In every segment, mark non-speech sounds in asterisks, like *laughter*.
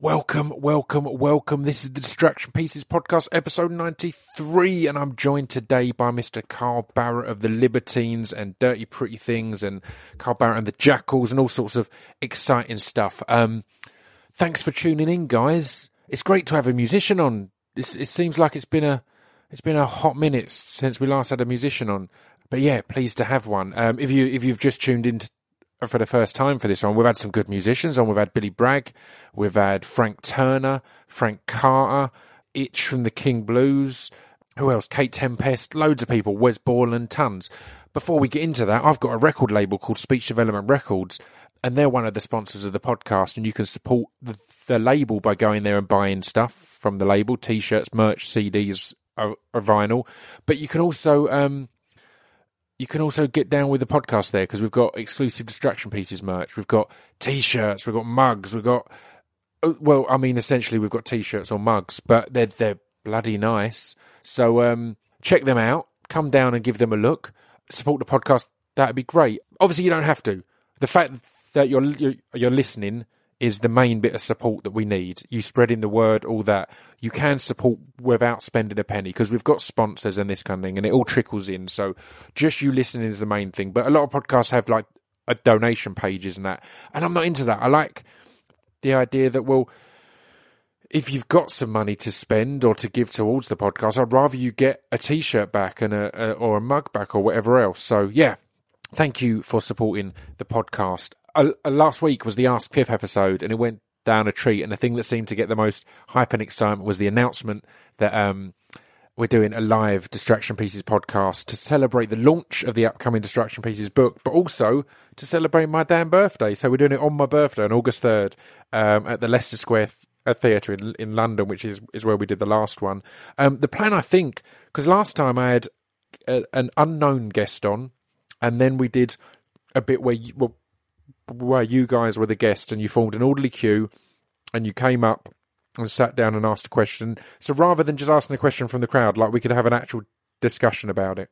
Welcome, welcome, welcome. This is the Distraction Pieces podcast, episode 93, and I'm joined today by Mr. Carl Barât of the Libertines and Dirty Pretty Things and Carl Barât and the Jackals and all sorts of exciting stuff. Um, thanks for tuning in, guys. It's great to have a musician on. It's, it seems like it's been a, it's been a hot minute since we last had a musician on. But yeah, pleased to have one. Um, if you, if you've just tuned in to for the first time for this one. We've had some good musicians on. We've had Billy Bragg, we've had Frank Turner, Frank Carter, Itch from the King Blues. Who else? Kate Tempest, loads of people, Wes Borland, tons. Before we get into that, I've got a record label called Speech Development Records, and they're one of the sponsors of the podcast. And you can support the, the label by going there and buying stuff from the label t shirts, merch, CDs, or, or vinyl. But you can also um, you can also get down with the podcast there because we've got exclusive distraction pieces merch. We've got t-shirts, we've got mugs, we've got oh, well, I mean, essentially we've got t-shirts or mugs, but they're they're bloody nice. So um, check them out. Come down and give them a look. Support the podcast. That'd be great. Obviously, you don't have to. The fact that you're you're, you're listening is the main bit of support that we need. You spreading the word, all that. You can support without spending a penny because we've got sponsors and this kind of thing, and it all trickles in. So just you listening is the main thing. But a lot of podcasts have like a donation pages and that, and I'm not into that. I like the idea that well, if you've got some money to spend or to give towards the podcast, I'd rather you get a T-shirt back and a, a or a mug back or whatever else. So yeah, thank you for supporting the podcast uh, uh, last week was the Ask Pip episode, and it went down a treat. And the thing that seemed to get the most hype and excitement was the announcement that um, we're doing a live Distraction Pieces podcast to celebrate the launch of the upcoming Distraction Pieces book, but also to celebrate my damn birthday. So we're doing it on my birthday on August 3rd um, at the Leicester Square th- Theatre in, in London, which is, is where we did the last one. Um, the plan, I think, because last time I had a, an unknown guest on, and then we did a bit where you, well, where you guys were the guest and you formed an orderly queue and you came up and sat down and asked a question. So rather than just asking a question from the crowd, like we could have an actual discussion about it.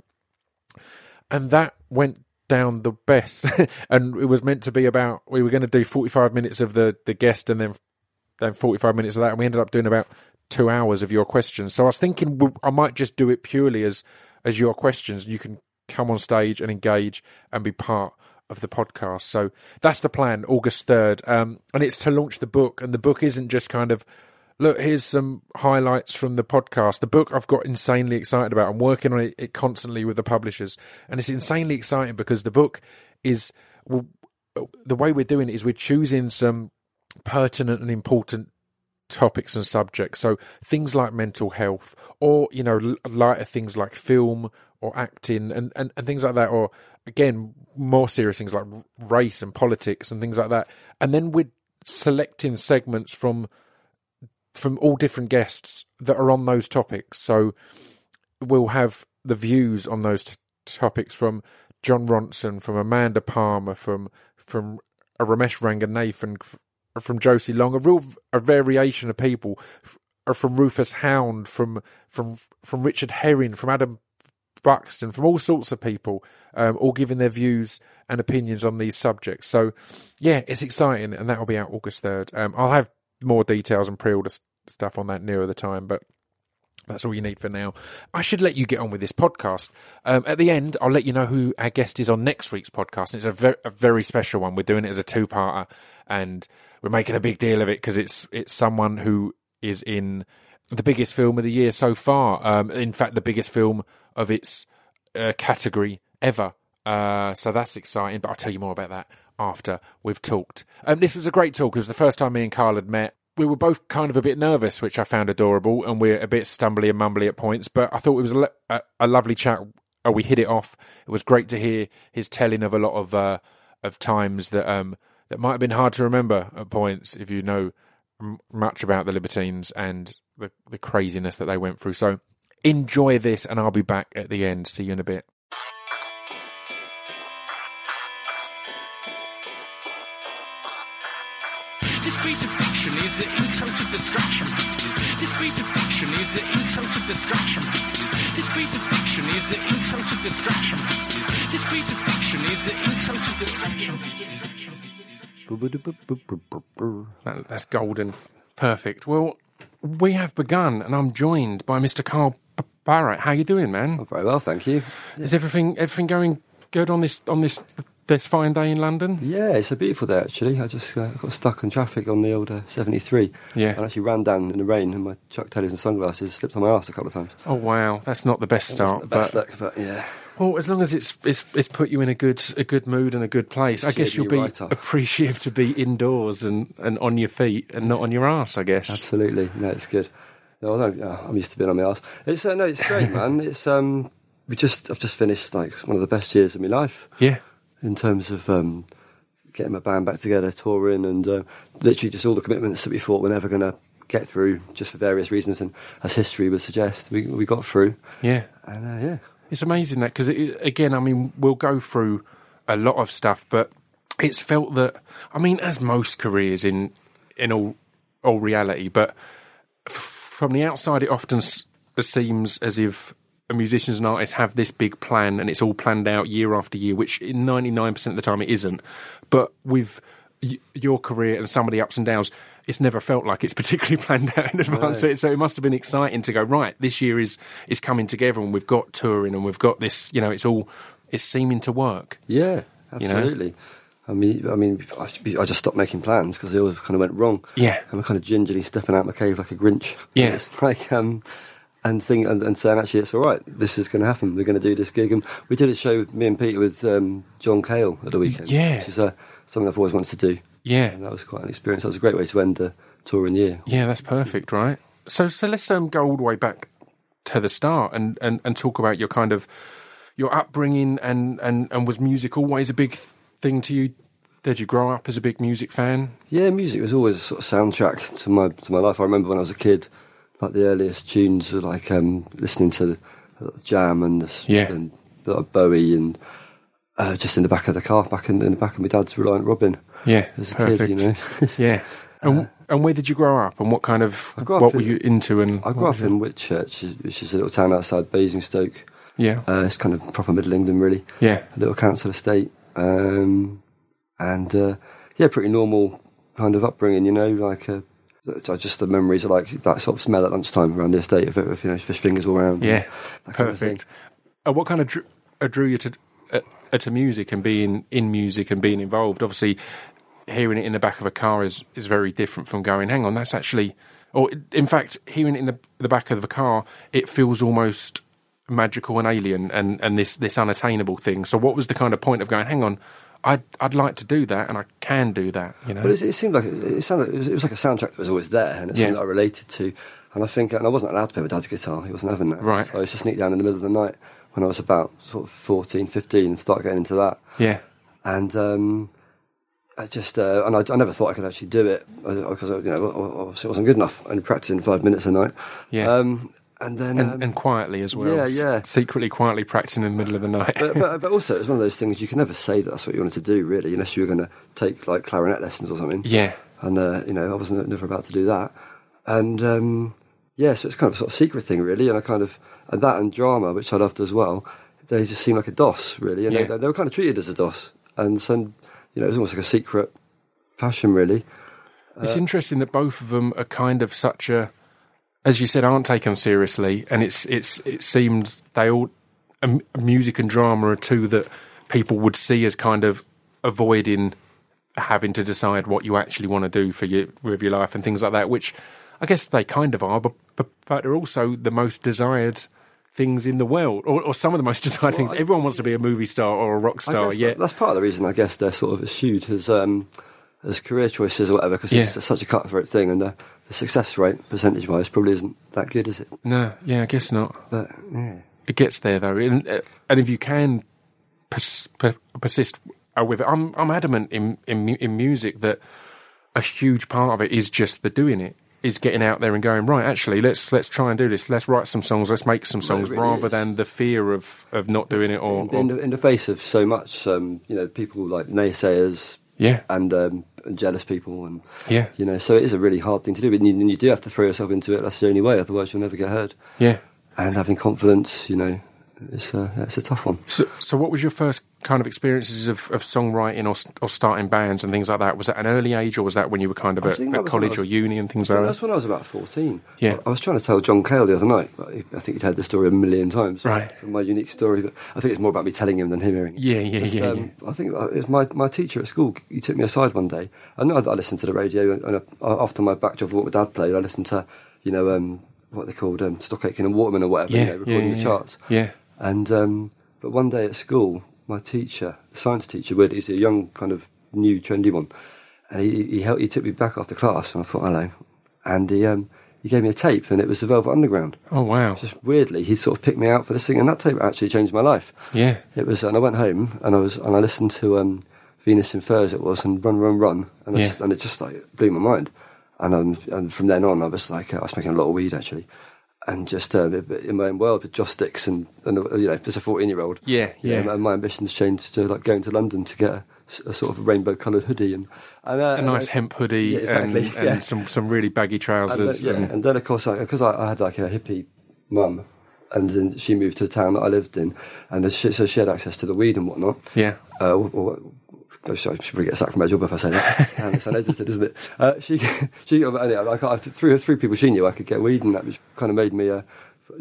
And that went down the best. *laughs* and it was meant to be about, we were going to do 45 minutes of the, the guest and then, then 45 minutes of that. And we ended up doing about two hours of your questions. So I was thinking I might just do it purely as, as your questions. You can come on stage and engage and be part of the podcast. So that's the plan, August 3rd. Um, and it's to launch the book. And the book isn't just kind of, look, here's some highlights from the podcast. The book I've got insanely excited about. I'm working on it, it constantly with the publishers. And it's insanely exciting because the book is, well, the way we're doing it is we're choosing some pertinent and important topics and subjects. So things like mental health, or you know, lighter things like film or acting and, and, and things like that, or again, more serious things like race and politics and things like that. And then we're selecting segments from from all different guests that are on those topics. So we'll have the views on those t- topics from Jon Ronson, from Amanda Palmer, from from uh, Romesh Ranganathan, from Josie Long, a real a variation of people, from Rufus Hound, from from from Richard Herring, from Adam Buxton, from all sorts of people, um, all giving their views and opinions on these subjects. So, yeah, it's exciting, and that will be out August 3rd. Um, I'll have more details and pre order stuff on that nearer the time, but that's all you need for now. I should let you get on with this podcast. Um, at the end, I'll let you know who our guest is on next week's podcast. It's a, ver- a very special one. We're doing it as a two parter, and we're making a big deal of it because it's it's someone who is in the biggest film of the year so far. Um, in fact, the biggest film of its uh, category ever. Uh, so that's exciting, but I'll tell you more about that after we've talked. Um, this was a great talk. It was the first time me and Carl had met. We were both kind of a bit nervous, which I found adorable, and we're a bit stumbly and mumbly at points, but I thought it was a, a, a lovely chat. We hit it off. It was great to hear his telling of a lot of uh, of times that um, that might have been hard to remember at points if you know m- much about the Libertines and the, the craziness that they went through. So Enjoy this, and I'll be back at the end. See you in a bit. This piece of fiction is the intro to distraction pieces. This piece of fiction is the intro to distraction pieces. This piece of fiction is the intro to distraction pieces. This piece of fiction is the intro to distraction pieces. That, that's golden. Perfect. Well, we have begun, and I'm joined by Mr. Carl B- Barât. How you doing, man? Very well, thank you. Is everything everything going good on this on this this fine day in London? Yeah, it's a beautiful day actually. I just uh, got stuck in traffic on the old uh, 73. Yeah. And actually ran down in the rain and my Chuck Taylors and sunglasses slipped on my arse a couple of times. Oh wow, that's not the best start. The best but luck, but yeah. Well, as long as it's, it's it's put you in a good a good mood and a good place, I guess you'll be right appreciative to be indoors and, and on your feet and not on your ass. I guess. Absolutely. No, it's good. No, I'm used to being on my arse. It's, uh, no, it's great, man. *laughs* It's, um, we just, I've just finished like one of the best years of my life Yeah. in terms of, um, getting my band back together, touring, and uh, literally just all the commitments that we thought we're never going to get through, just for various reasons, and as history would suggest, we we got through. Yeah. And uh, yeah, It's amazing that because again, I mean, we'll go through a lot of stuff, but it's felt that I mean, as most careers in in all all reality, but f- from the outside, it often s- seems as if musicians and artists have this big plan and it's all planned out year after year, which in ninety nine percent of the time it isn't. But with y- your career and some of the ups and downs. It's never felt like it's *laughs* particularly planned out in advance, so, it, so it must have been exciting to go right. This year is is coming together, and we've got touring, and we've got this. You know, it's all it's seeming to work. yeah, You know? absolutely. I mean, I mean, I, I just stopped making plans because they all kind of went wrong. Yeah. I'm kind of gingerly stepping out of my cave like a Grinch. Yeah. *laughs* it's like um, and think and, and saying actually it's all right. This is going to happen. We're going to do this gig, and we did a show with me and Peter with um, John Cale at the weekend. Yeah. which is uh, something I've always wanted to do. Yeah, And that was quite an experience. That was a great way to end the touring year. yeah, that's perfect, right? So, so let's um, go all the way back to the start and, and, and talk about your kind of your upbringing and, and, and was music always a big thing to you? Did you grow up as a big music fan? Yeah, music was always a sort of soundtrack to my to my life. I remember when I was a kid, like the earliest tunes were like um, listening to the, Jam and the, Yeah. and Bowie and uh, just in the back of the car, back in, in the back of my dad's Reliant Robin Yeah, as a perfect. kid. You know, *laughs* Yeah, and, and where did you grow up, and what kind of Uh, what were in- you into? And I grew up in Whitchurch, which is a little town outside Basingstoke. yeah, Uh, it's kind of proper Middle England, really. yeah, a little council estate, um, and uh, yeah, pretty normal kind of upbringing. You know, like uh, just the memories of like that sort of smell at lunchtime around the estate of, of you know fish fingers all around. yeah, that kind of thing. perfect. Uh, what kind of drew, uh, drew you to uh, uh, to music and being in music and being involved? Obviously, hearing it in the back of a car is is very different from going. Hang on, that's actually, or in fact, hearing it in the the back of the car, it feels almost magical and alien and and this this unattainable thing. So, what was the kind of point of going? Hang on. I'd, I'd like to do that, and I can do that. You know, But it, it seemed like it, it sounded it was, it was like a soundtrack that was always there, and it's Yeah. something I related to. And I think, and I wasn't allowed to play with dad's guitar; he wasn't having that. Right. So I used to sneak down in the middle of the night when I was about sort of 14, 15 and start getting into that. yeah, and um, I just uh, and I, I never thought I could actually do it because you know obviously it wasn't good enough. Only practicing five minutes a night. Yeah. Um, and then. and, um, and quietly as well. yeah, yeah. secretly, quietly practicing in the middle of the night. but, but, *laughs* but also, it was one of those things you can never say that that's what you wanted to do, really, unless you were going to take like clarinet lessons or something. yeah, And uh, you know, I wasn't never about to do that. And um, yeah, so it's kind of a sort of secret thing, really. And I kind of and that and drama, which I loved as well. They just seemed like a DOS, really, and Yeah. they, they were kind of treated as a DOS. And so, you know, it was almost like a secret passion, really. It's interesting that both of them are kind of such a, as you said, aren't taken seriously, and it's it's it seems they all, um, music and drama are two that people would see as kind of avoiding having to decide what you actually want to do for your with your life and things like that, which I guess they kind of are, but but, but they're also the most desired things in the world, or, or some of the most *laughs* desired things. I- Everyone wants to be a movie star or a rock star. Yeah, that- that's part of the reason I guess they're sort of eschewed as um, as career choices or whatever, because Yeah. it's such a cutthroat thing, and the, the success rate percentage wise probably isn't that good, is it? no, yeah, I guess not. But yeah. it gets there though, and, uh, and if you can pers- per- persist with it, I'm I'm adamant in, in in music that a huge part of it is just the doing it, is getting out there and going right. Actually, let's let's try and do this. Let's write some songs. Let's make some songs, really rather is. than the fear of, of not doing it or, in, or in, the, in the face of so much, um, you know, people like naysayers yeah, and, um, and jealous people, and yeah, you know, so it is a really hard thing to do. But you, and you do have to throw yourself into it. That's the only way. Otherwise, you'll never get heard. yeah, And having confidence, you know, it's a, it's a tough one. So, so what was your first kind of experiences of, of songwriting or, or starting bands and things like that? Was that an early age, or was that when you were kind of at, at was when I college was- or uni and things like that? that's when I was about 14. Yeah. I, was trying to tell John Cale the other night. but I think he'd heard the story a million times. Right. My unique story. But I think it's more about me telling him than him hearing it. Yeah, yeah, Just, yeah, um, I think it was my, my teacher at school. He took me aside one day. I know I, I listened to the radio, and, uh, after my back job of what my dad played, I listened to, you know, um, what they called um, Stock Aitken and Waterman or whatever, Yeah, you know, recording yeah, the yeah. charts. Yeah, And um, but one day at school, my teacher, the science teacher, Wood, he's a young kind of new trendy one, and he he, helped, he took me back after class, and I thought hello, and he um, he gave me a tape, and it was the Velvet Underground. Oh wow. Just weirdly, he sort of picked me out for this thing, and that tape actually changed my life. Yeah. It was, and I went home and I was and I listened to um, Venus in Furs. It was and Run Run Run, and, Yeah. just, and it just like blew my mind. And um, and from then on, I was like, I was making a lot of weed actually, and just uh, in my own world with joss sticks and and uh, you know, as a fourteen year old. Yeah, yeah. and my ambitions changed to like going to London to get a, a sort of rainbow coloured hoodie and, and uh, A nice hemp hoodie Yeah, exactly, and, and some, some really baggy and trousers. then, yeah, and- and then of course, because I, I had like a hippie mum, and then she moved to the town that I lived in, and she, so she had access to the weed and whatnot. yeah. Uh, or, or, sorry, I should probably get sacked from my job if I say that. *laughs* um, it's unedited, isn't it? Uh, she, she, anyway, I, through through people she knew, I could get weed, and that which kind of made me a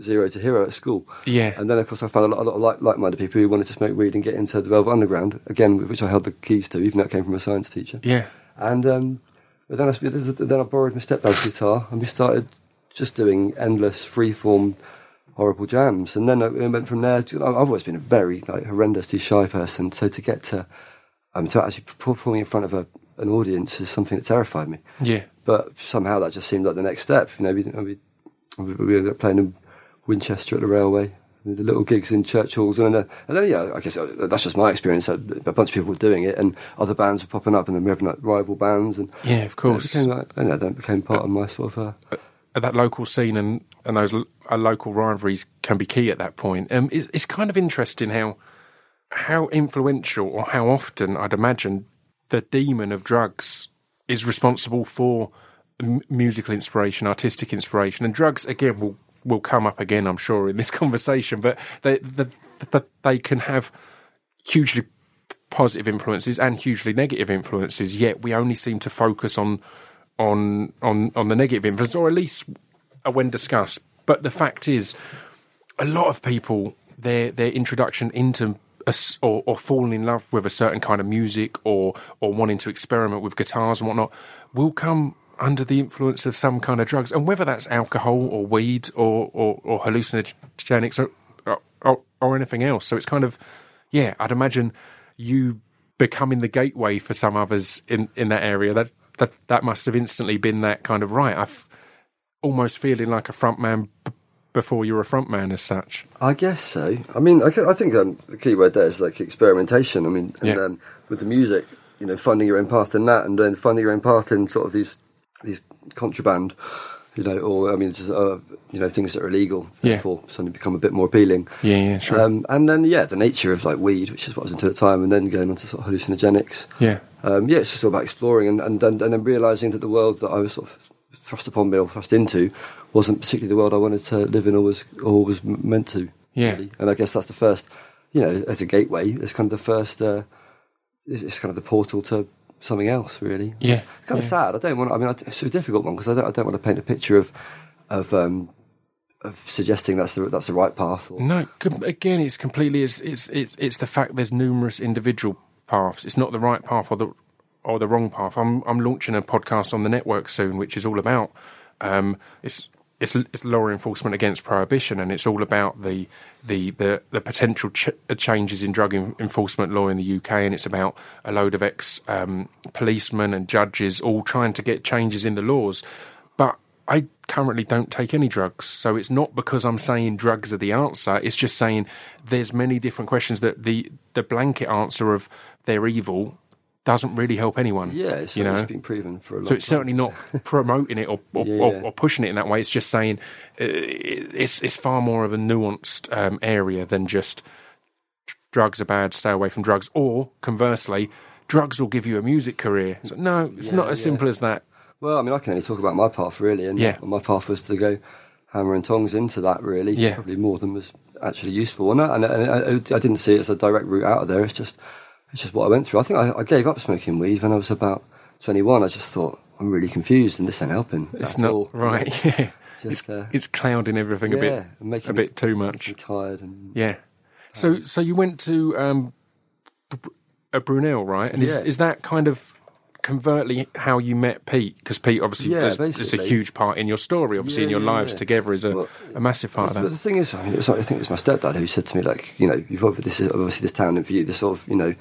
zero to hero at school. Yeah. And then, of course, I found a lot, a lot of like, like-minded people who wanted to smoke weed and get into the Velvet Underground again, which I held the keys to, even though it came from a science teacher. Yeah. And um, but then I then I borrowed my stepdad's guitar, and we started just doing endless freeform horrible jams. And then I I went from there. To, I've always been a very like horrendously shy person, so to get to um, to actually performing in front of a, an audience is something that terrified me. Yeah. But somehow that just seemed like the next step. You know, we we, we ended up playing in Winchester at the railway. The little gigs in church halls, and then, and then yeah, I guess uh, that's just my experience. A a bunch of people were doing it, and other bands were popping up, and then we having like rival bands, and Yeah, of course. it became like, and that became part of my sort of. Uh, Uh, that local scene and, and those l- uh, local rivalries can be key at that point. Um, it, it's kind of interesting how how influential or how often I'd imagine the demon of drugs is responsible for m- musical inspiration, artistic inspiration, and drugs again will will come up again, I'm sure, in this *laughs* conversation. But they the, the, they can have hugely positive influences and hugely negative influences. Yet we only seem to focus on on on on the negative influence, or at least when discussed. But the fact is, a lot of people their their introduction into a or, or falling in love with a certain kind of music or or wanting to experiment with guitars and whatnot will come under the influence of some kind of drugs, and whether that's alcohol or weed or or, or hallucinogenics or, or or anything else. So it's kind of yeah, I'd imagine you becoming the gateway for some others in in that area. That that that must have instantly been that kind of right. I've almost feeling like a front before you're a front man as such. I guess so. I mean, I, I think um, the key word there is like experimentation. I mean, and Yeah. um, with the music, you know, finding your own path in that, and then finding your own path in sort of these these contraband, you know, or I mean, just, uh, you know, things that are illegal. Yeah. Therefore, suddenly become a bit more appealing. Yeah, yeah, sure. Um, and then, yeah, the nature of like weed, which is what I was into at the time, and then going on to sort of hallucinogenics. yeah, Um, yeah, it's just all about exploring and, and, and, and then realizing that the world that I was sort of thrust upon me or thrust into wasn't particularly the world I wanted to live in or was or was meant to. Yeah. And I guess that's the first, you know, as a gateway, it's kind of the first, uh, it's, kind of the portal to something else, really. Yeah, It's kind of sad. I don't want. I mean, it's a difficult one because I don't. I don't want to paint a picture of of um, of suggesting that's the that's the right path. Or, No, again, it's completely it's it's it's it's the fact there's numerous individual paths. It's not the right path or the or the wrong path. I'm I'm launching a podcast on the network soon, which is all about um, it's it's it's law enforcement against prohibition, and it's all about the the the, the potential ch- uh, changes in drug en- enforcement law in the UK, and it's about a load of ex um, policemen and judges all trying to get changes in the laws, but I currently don't take any drugs. So it's not because I'm saying drugs are the answer. It's just saying there's many different questions that the, the blanket answer of they're evil doesn't really help anyone. yeah, it's, you know. it's been proven for a long so it's time. certainly not *laughs* promoting it or or, Yeah, yeah. or pushing it in that way. It's just saying uh, it's it's far more of a nuanced um, area than just drugs are bad. Stay away from drugs. Or conversely, drugs will give you a music career. It's like, no, it's Yeah, not as simple as that. Well, I mean, I can only talk about my path really, and Yeah. my path was to go hammer and tongs into that really. Yeah. probably more than was actually useful. And, I, and I, I, didn't see it as a direct route out of there. It's just it's just what I went through. I think I, I gave up smoking weed when I was about 21. I just thought I'm really confused and this ain't helping. It's not all. right. Yeah. *laughs* Just, *laughs* it's, uh, it's clouding everything yeah, a bit, making a bit too much. Tired and yeah. So so you went to um, a Brunel, right? And is, is that kind of covertly how you met Pete? Because Pete, obviously, yeah, there's, a huge part in your story. Obviously, yeah, in your yeah, lives together is a, well, a massive part of that. The thing is, I, mean, it was, I think it was my stepdad who said to me, like, you know, you've got this is obviously this town and for you, this sort of, you know,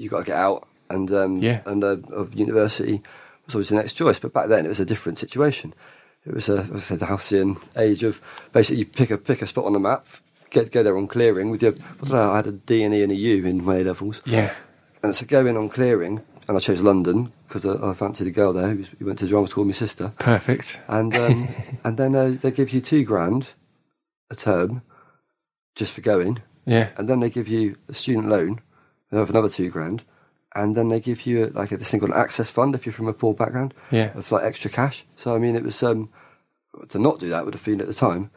you got to get out and um, yeah. and uh, of university was always the next choice. But back then, it was a different situation. It was a, I said, the halcyon age of basically you pick a pick a spot on the map, get go there on clearing with your. I don't know. I had a D and E and a U in my levels. Yeah. And so go in on clearing, and I chose London because I, I, fancied a girl there who, who, went to drama school with my sister. Perfect. And um, *laughs* and then uh, they give you two grand a term just for going. Yeah. And then they give you a student loan of another two grand. And then they give you like a, this thing called an access fund if you're from a poor background. Yeah. Of like extra cash. So I mean, it was um, to not do that would have been at the time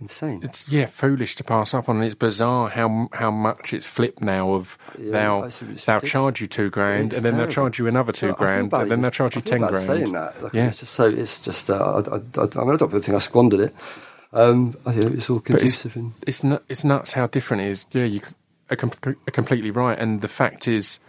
insane. It's yeah, foolish to pass up on. It's bizarre how how much it's flipped now. Of yeah, they'll they'll charge you two grand, it's and then terrible. they'll charge you another two grand, and then they'll charge you ten grand. Saying that, like, yeah. it's just so it's just. Uh, I, I, I, mean, I don't think I squandered it. Um, I think it's all conducive. It's, it's, it's nuts how different it is. Yeah, you are, com- are completely right, and the fact is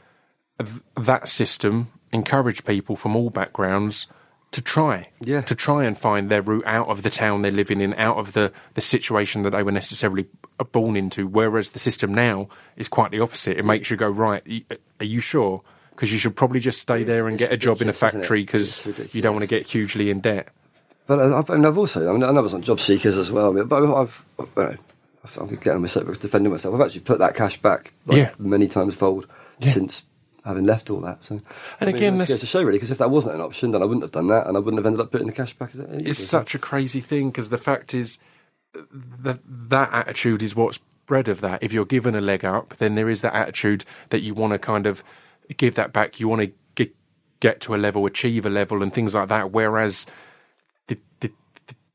that system encouraged people from all backgrounds to try, yeah. to try and find their route out of the town they're living in, out of the, the situation that they were necessarily uh, born into. Whereas the system now is quite the opposite. It makes you go, right, uh, are you sure? Because you should probably just stay it's, there and get a job in a factory because you don't want to get hugely in debt. But uh, I've, I have also, I mean, I was on job seekers as well, but I've, I've, I'm getting myself, defending myself. I've actually put that cash back like, yeah. many times fold yeah. since having left all that. So, and I mean, again, that's to show really, because if that wasn't an option, then I wouldn't have done that, and I wouldn't have ended up putting the cash back. It's such a crazy thing because the fact is that that attitude is what's bred of that. If you're given a leg up, then there is that attitude that you want to kind of give that back. You want to get, get to a level, achieve a level, and things like that. Whereas the, the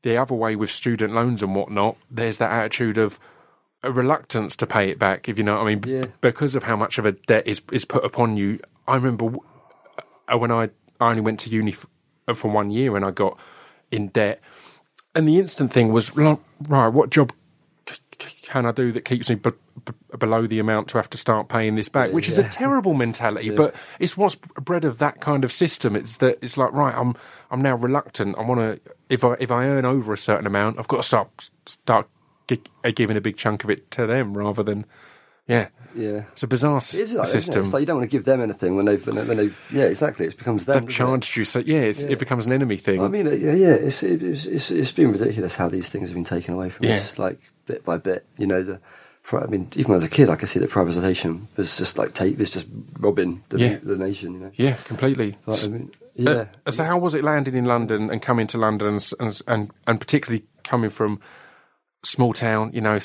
the other way with student loans and whatnot, there's that attitude of a reluctance to pay it back, if you know what I mean, yeah. because of how much of a debt is is put upon you. I remember uh, when I I only went to uni for, uh, for one year and I got in debt, and the instant thing was right. What job can I do that keeps me b- b- below the amount to have to start paying this back? Which is a terrible mentality, yeah. but it's what's bred of that kind of system. It's that it's like right. I'm I'm now reluctant. I want to if I if I earn over a certain amount, I've got to start start giving a big chunk of it to them rather than, yeah. Yeah, it's a bizarre like, system. It? It's like you don't want to give them anything when they've when they've yeah exactly. It becomes them. They've charged it? you, so yeah, yeah, it becomes an enemy thing. I mean, yeah, yeah, it's, it's it's it's been ridiculous how these things have been taken away from yeah. us, like bit by bit. You know, the I mean, even as a kid, I could see that privatisation was just like tape, was just robbing the, yeah. the nation. You know, yeah, completely. I mean, yeah. Uh, so, how was it landing in London and coming to London, and and, and particularly coming from small town, you know,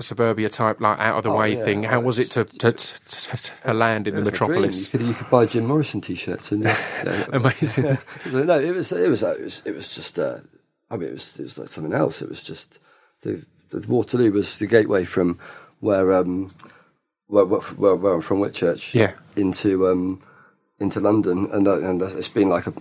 suburbia type, like out of the oh, way yeah, thing. How was it to to, to, to land in the metropolis? You could, you could, buy Jim Morrison t-shirts and *laughs* yeah, amazing. *laughs* no, it was it was it was it was just. Uh, I mean, it was it was like something else. It was just the, the Waterloo was the gateway from where um where where, where I'm from, Whitchurch, yeah, into um into London, and uh, and it's been like a,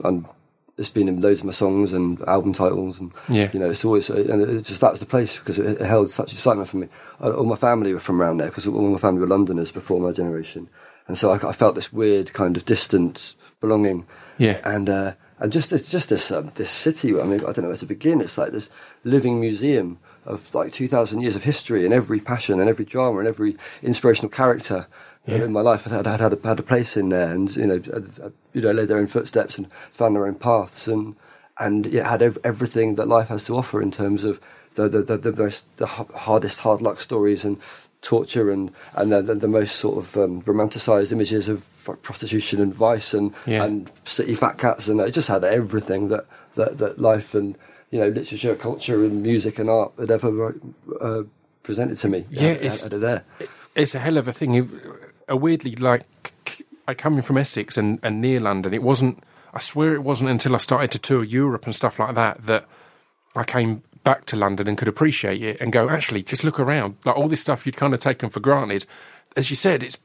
it's been in loads of my songs and album titles, and yeah. you know, it's always and it just that was the place because it, held such excitement for me. All my family were from around there because all my family were Londoners before my generation, and so I, I felt this weird kind of distant belonging. Yeah, and uh, and just this, just this um, this city. I mean, I don't know where to begin. It's like this living museum of like two thousand years of history and every passion and every drama and every inspirational character yeah. in my life had had, had, a, had a place in there, and you know, had, you know, led their own footsteps and found their own paths, and and it had ev- everything that life has to offer in terms of the the the, the most the hardest hard luck stories and torture and and the, the, the most sort of um, romanticized images of prostitution and vice and yeah. and city fat cats, and it just had everything that that, that life and you know literature, culture, and music and art had ever uh, presented to me. Yeah, it's had, had it there. It's a hell of a thing a weirdly like I coming from Essex and, and near London. It wasn't. I swear it wasn't until I started to tour Europe and stuff like that that I came back to London and could appreciate it and go, actually, just look around. Like all this stuff you'd kind of taken for granted. As you said, it's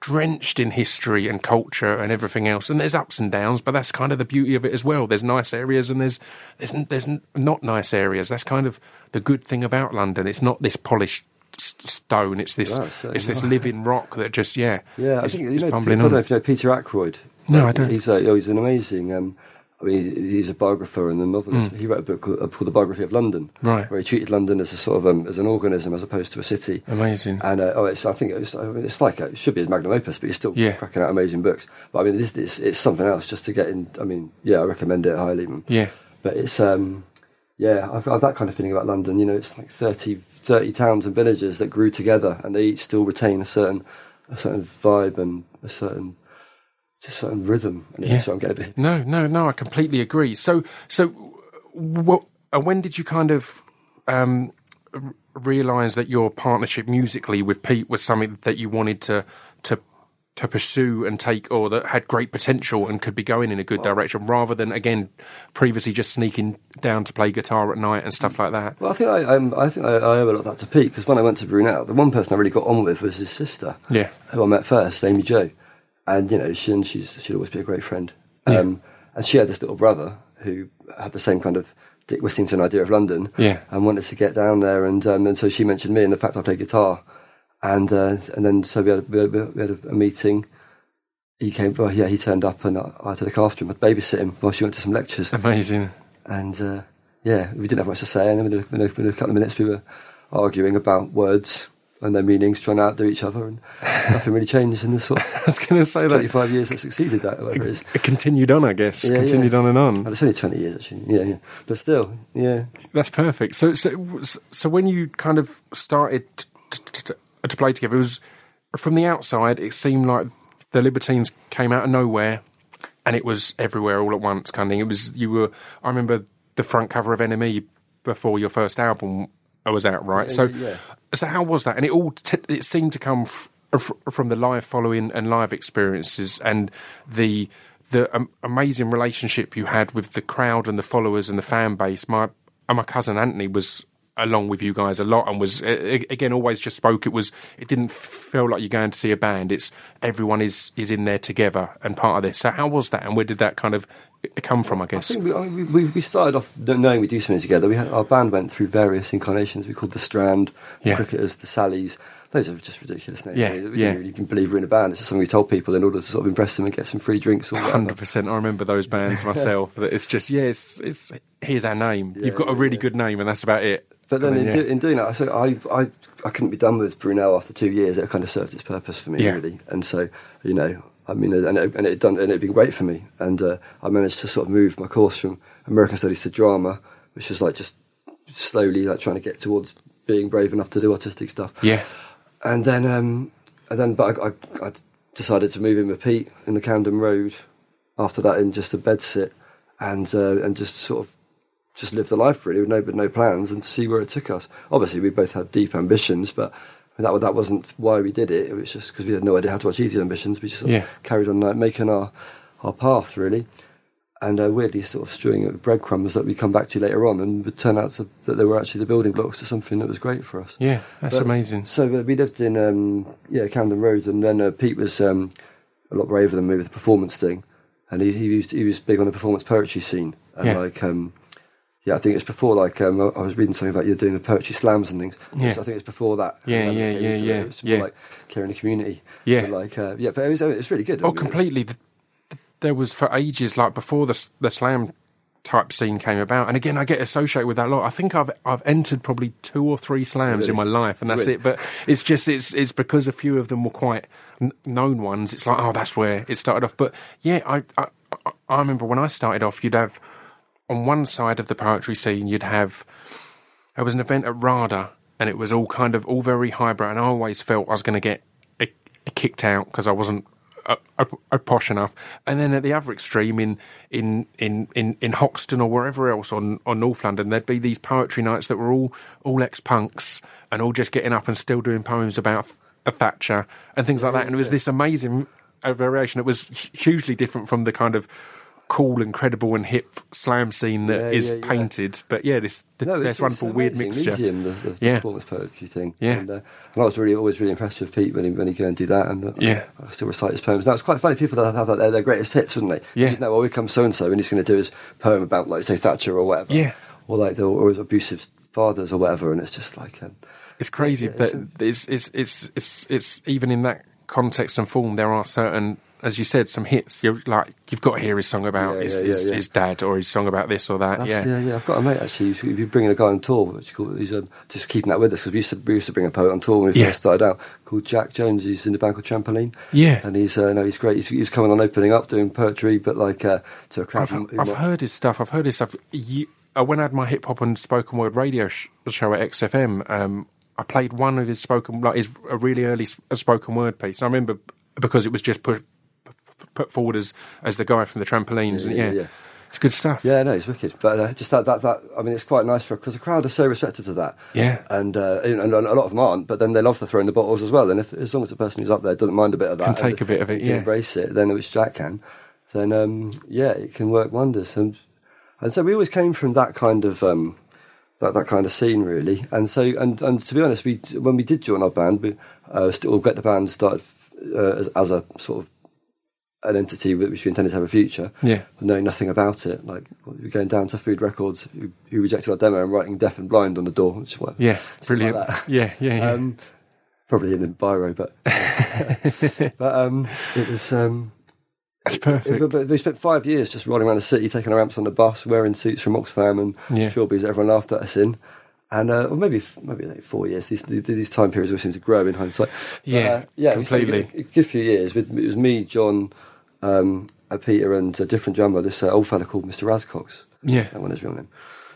drenched in history and culture and everything else. And there's ups and downs, but that's kind of the beauty of it as well. There's nice areas and there's there's there's not nice areas. That's kind of the good thing about London. It's not this polished stone. It's this it's this living rock that just yeah Yeah, I think you know. I don't know if you know Peter Ackroyd. No, I don't. He's a, oh, he's an amazing. Um, I mean, he's a biographer and a novelist. He wrote a book called, called The Biography of London, Mm. Right. where he treated London as a sort of um, as an organism as opposed to a city. Amazing. And uh, oh, it's, I think it's, I mean, it's like a, it should be his magnum opus, but he's still Yeah. cracking out amazing books. But I mean, this, this it's something else just to get in. I mean, yeah, I recommend it highly. Yeah. But it's um, yeah, I've got that kind of feeling about London. You know, it's like 30, 30 towns and villages that grew together, and they each still retain a certain a certain vibe and a certain just certain rhythm. And Yeah. so I'm getting a bit. No, no, no. I completely agree. So, so, what, when did you kind of um, r- realize that your partnership musically with Pete was something that you wanted to to pursue and take, or that had great potential and could be going in a good direction, rather than again previously just sneaking down to play guitar at night and stuff like that? Well, I think I, um, I think I, I owe a lot of that to Pete because when I went to Brunel, the one person I really got on with was his sister. Yeah. who I met first, Amy Jo, and you know, she and she's she'd always be a great friend. Um, and she had this little brother who had the same kind of Dick Whittington idea of London, Yeah. and wanted to get down there, and um, and so she mentioned me and the fact I play guitar, and uh, and then so we had a, we had a, we had a meeting. He came, well, yeah, he turned up, and I, I had to look after him, I'd babysit him while she went to some lectures, Amazing. and uh, yeah, we didn't have much to say. And then in a, in a, couple of minutes, we were arguing about words and their meanings, trying to outdo each other, and *laughs* nothing really changed in the sort of I was going to say that 25 years that succeeded that, whatever it is. it continued on, I guess. Yeah, continued yeah. on and on. And it's only 20 years, actually. Yeah, yeah. But still, yeah. That's perfect. So, so, so when you kind of started t- t- t- to play together, it was from the outside. It seemed like the Libertines came out of nowhere, and it was everywhere all at once. Kind of thing. It was you were. I remember the front cover of NME before your first album was out, right? so, yeah. so how was that? And it all t- it seemed to come f- f- from the live following and live experiences and the the um, amazing relationship you had with the crowd and the followers and the fan base. My and my cousin Anthony was along with you guys a lot and was again always just spoke. It was it didn't feel like you're going to see a band. It's everyone is is in there together and part of this. So how was that and where did that kind of come from? I I guess. think we, I mean, we, we started off knowing we'd do something together. We had, our band went through various incarnations. We called the Strand, Yeah. the Cricketers, the Sallies. Those are just ridiculous names. Yeah, we yeah. didn't really believe we were in a band. It's just something we told people in order to sort of impress them and get some free drinks. Hundred percent. I remember those bands *laughs* myself. that it's just yeah, it's, it's here's our name. You've got a really good name, and that's about it. But then in, yeah. do, in doing that, I, so I, I, I couldn't be done with Brunel after two years. It kind of served its purpose for me, Yeah. really. And so, you know, I mean, and it, and it done, and it'd been great for me. And uh, I managed to sort of move my course from American Studies to drama, which was like just slowly like trying to get towards being brave enough to do artistic stuff. yeah, And then, um, and then, but I, I, I decided to move in with Pete in the Camden Road. After that, in just a bed sit, and uh, and just sort of just live the life really with no but no plans and see where it took us. Obviously, we both had deep ambitions, but that that wasn't why we did it. It was just because we had no idea how to achieve these ambitions. We just sort of Yeah. carried on like, making our our path really. And uh, weirdly, sort of strewing it with breadcrumbs that we come back to later on, and would turn out to, that they were actually the building blocks to something that was great for us. yeah. That's But- amazing. So uh, we lived in um, yeah Camden Road, and then uh, Pete was um, a lot braver than me with the performance thing, and he he, used, he was big on the performance poetry scene, and Yeah. like um, yeah, I think it's before like um, I was reading something about you doing the poetry slams and things. Yeah. so I think it's before that. Yeah, Um, yeah, it yeah, was, yeah, It was yeah. like caring the community. Yeah. But, like uh, yeah, but it was it's really good. I Oh, mean, completely. The, the, there was for ages, like before the the slam type scene came about, and again, I get associated with that a lot. I think I've I've entered probably two or three slams in my life, and that's Really? it. But it's just it's it's because a few of them were quite n- known ones. It's like oh, that's where it started off. But yeah, I, I- I remember when I started off, you'd have on one side of the poetry scene, you'd have there was an event at RADA, and it was all kind of all very highbrow, and I always felt I was going to get uh, kicked out because I wasn't uh, uh, uh, posh enough. And then at the other extreme, in in in in, in Hoxton or wherever else on, on North London, there'd be these poetry nights that were all all ex punks and all just getting up and still doing poems about a Thatcher and things like that. And it was this amazing variation. It was hugely different from the kind of cool, incredible, and hip slam scene that Yeah, is yeah, yeah. painted. But yeah, this th- No, this wonderful weird mixture. Medium, the, the Yeah. performance poetry thing. Yeah. And, uh, and I was really always really impressed with Pete when he when he go and do that. And uh, Yeah. I still recite his poems. Now it's quite funny. People that have like their, their greatest hits, wouldn't they? Yeah. You know, well, we come so and so, and he's going to do his poem about like say Thatcher or whatever. Yeah. Or like the or his abusive fathers or whatever, and it's just like. Um, It's crazy Yeah, that it's- it's, it's it's it's it's even in that context and form. There are certain, as you said, some hits. You're like you've got to hear his song about Yeah, his, yeah, his, his dad or his song about this or that. That's, yeah. yeah, yeah. I've got a mate actually. He's, he's bringing a guy on tour. Which is called, he's um, just keeping that with us because we used to we used to bring a poet on tour when we Yeah. first started out. Called Jack Jones. He's in the band called Trampolene. Yeah. and he's uh, no, he's great. He's, he's coming on opening up doing poetry, but like uh, to a crowd. I've, who- I've heard his stuff. I've heard his stuff. You, uh, when I had my hip hop and spoken word radio sh- show at XFM, um, I played one of his spoken, like his a really early s- a spoken word piece. I remember because it was just put put forward as as the guy from the trampolines, and Yeah, yeah, yeah, yeah. it's good stuff. Yeah, no, it's wicked. But uh, just that, that, that, I mean, it's quite nice for because the crowd are so receptive to that. Yeah. and, uh, and and a lot of them aren't. But then they love to throw in the bottles as well. And if as long as the person who's up there doesn't mind a bit of that, Can take and a bit of it, yeah. embrace it, then which Jack can, then um, yeah, it can work wonders. And and so we always came from that kind of. Um, that, that kind of scene really, and so and, and to be honest, we when we did join our band, we uh, still get the band started uh, as, as a sort of an entity which we intended to have a future Yeah. knowing nothing about it. Like we were going down to Food Records, who, who rejected our demo and writing "deaf and blind" on the door, which is Yeah, brilliant. that. *laughs* yeah, yeah, yeah. um, probably in a biro, but *laughs* but um, it was. Um, That's perfect. but, but we spent five years just rolling around the city, taking our amps on the bus, wearing suits from Oxfam and Yeah. Shawbies that everyone laughed at us in. And uh, or maybe maybe like four years. These these time periods always seem to grow in hindsight. But, Yeah, uh, yeah, we spent completely. A, a good few years. With, it was me, John, um, uh, Peter, and a different drummer. This uh, old fella called Mr. Razcox. Yeah. that one is real name.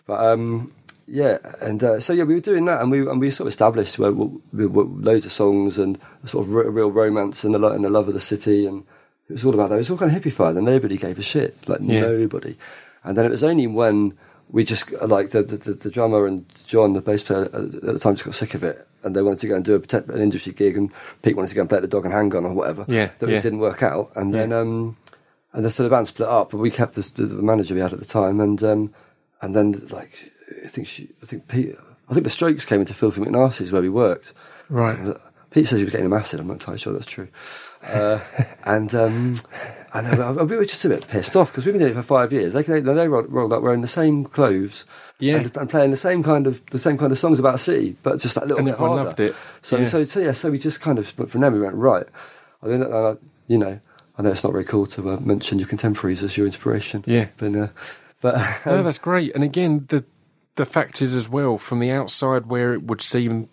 But um, yeah, and uh, so yeah, we were doing that, and we and we sort of established where, we, we, loads of songs and a sort of re- real romance and the lo- and the love of the city, and it was all about that. It was all kind of hippified, and nobody gave a shit, like Yeah. nobody. And then it was only when we just like the, the, the, drummer and John, the bass player, at the time just got sick of it, and they wanted to go and do a, an industry gig, and Pete wanted to go and play the Dog and Handgun or whatever. Yeah, that yeah. it didn't work out, and Yeah. then um, and the so the band split up, but we kept this, the, the manager we had at the time, and um, and then like I think she, I think Pete, I think the Strokes came into Filthy McNasty's where we worked. Right. Pete says he was getting him acid. I'm not entirely sure that's true. Uh, *laughs* and um, and uh, we were just a bit pissed off because we've been doing it for five years. They they, they rolled, rolled up wearing the same clothes. Yeah. And, and playing the same kind of the same kind of songs about city, but just that little And bit everyone harder. loved it. So Yeah. so so yeah. So we just kind of but from then we went right. I mean, uh, you know, I know it's not very cool to uh, mention your contemporaries as your inspiration. Yeah. but uh, but No, that's great. And again, the the fact is as well from the outside, where it would seem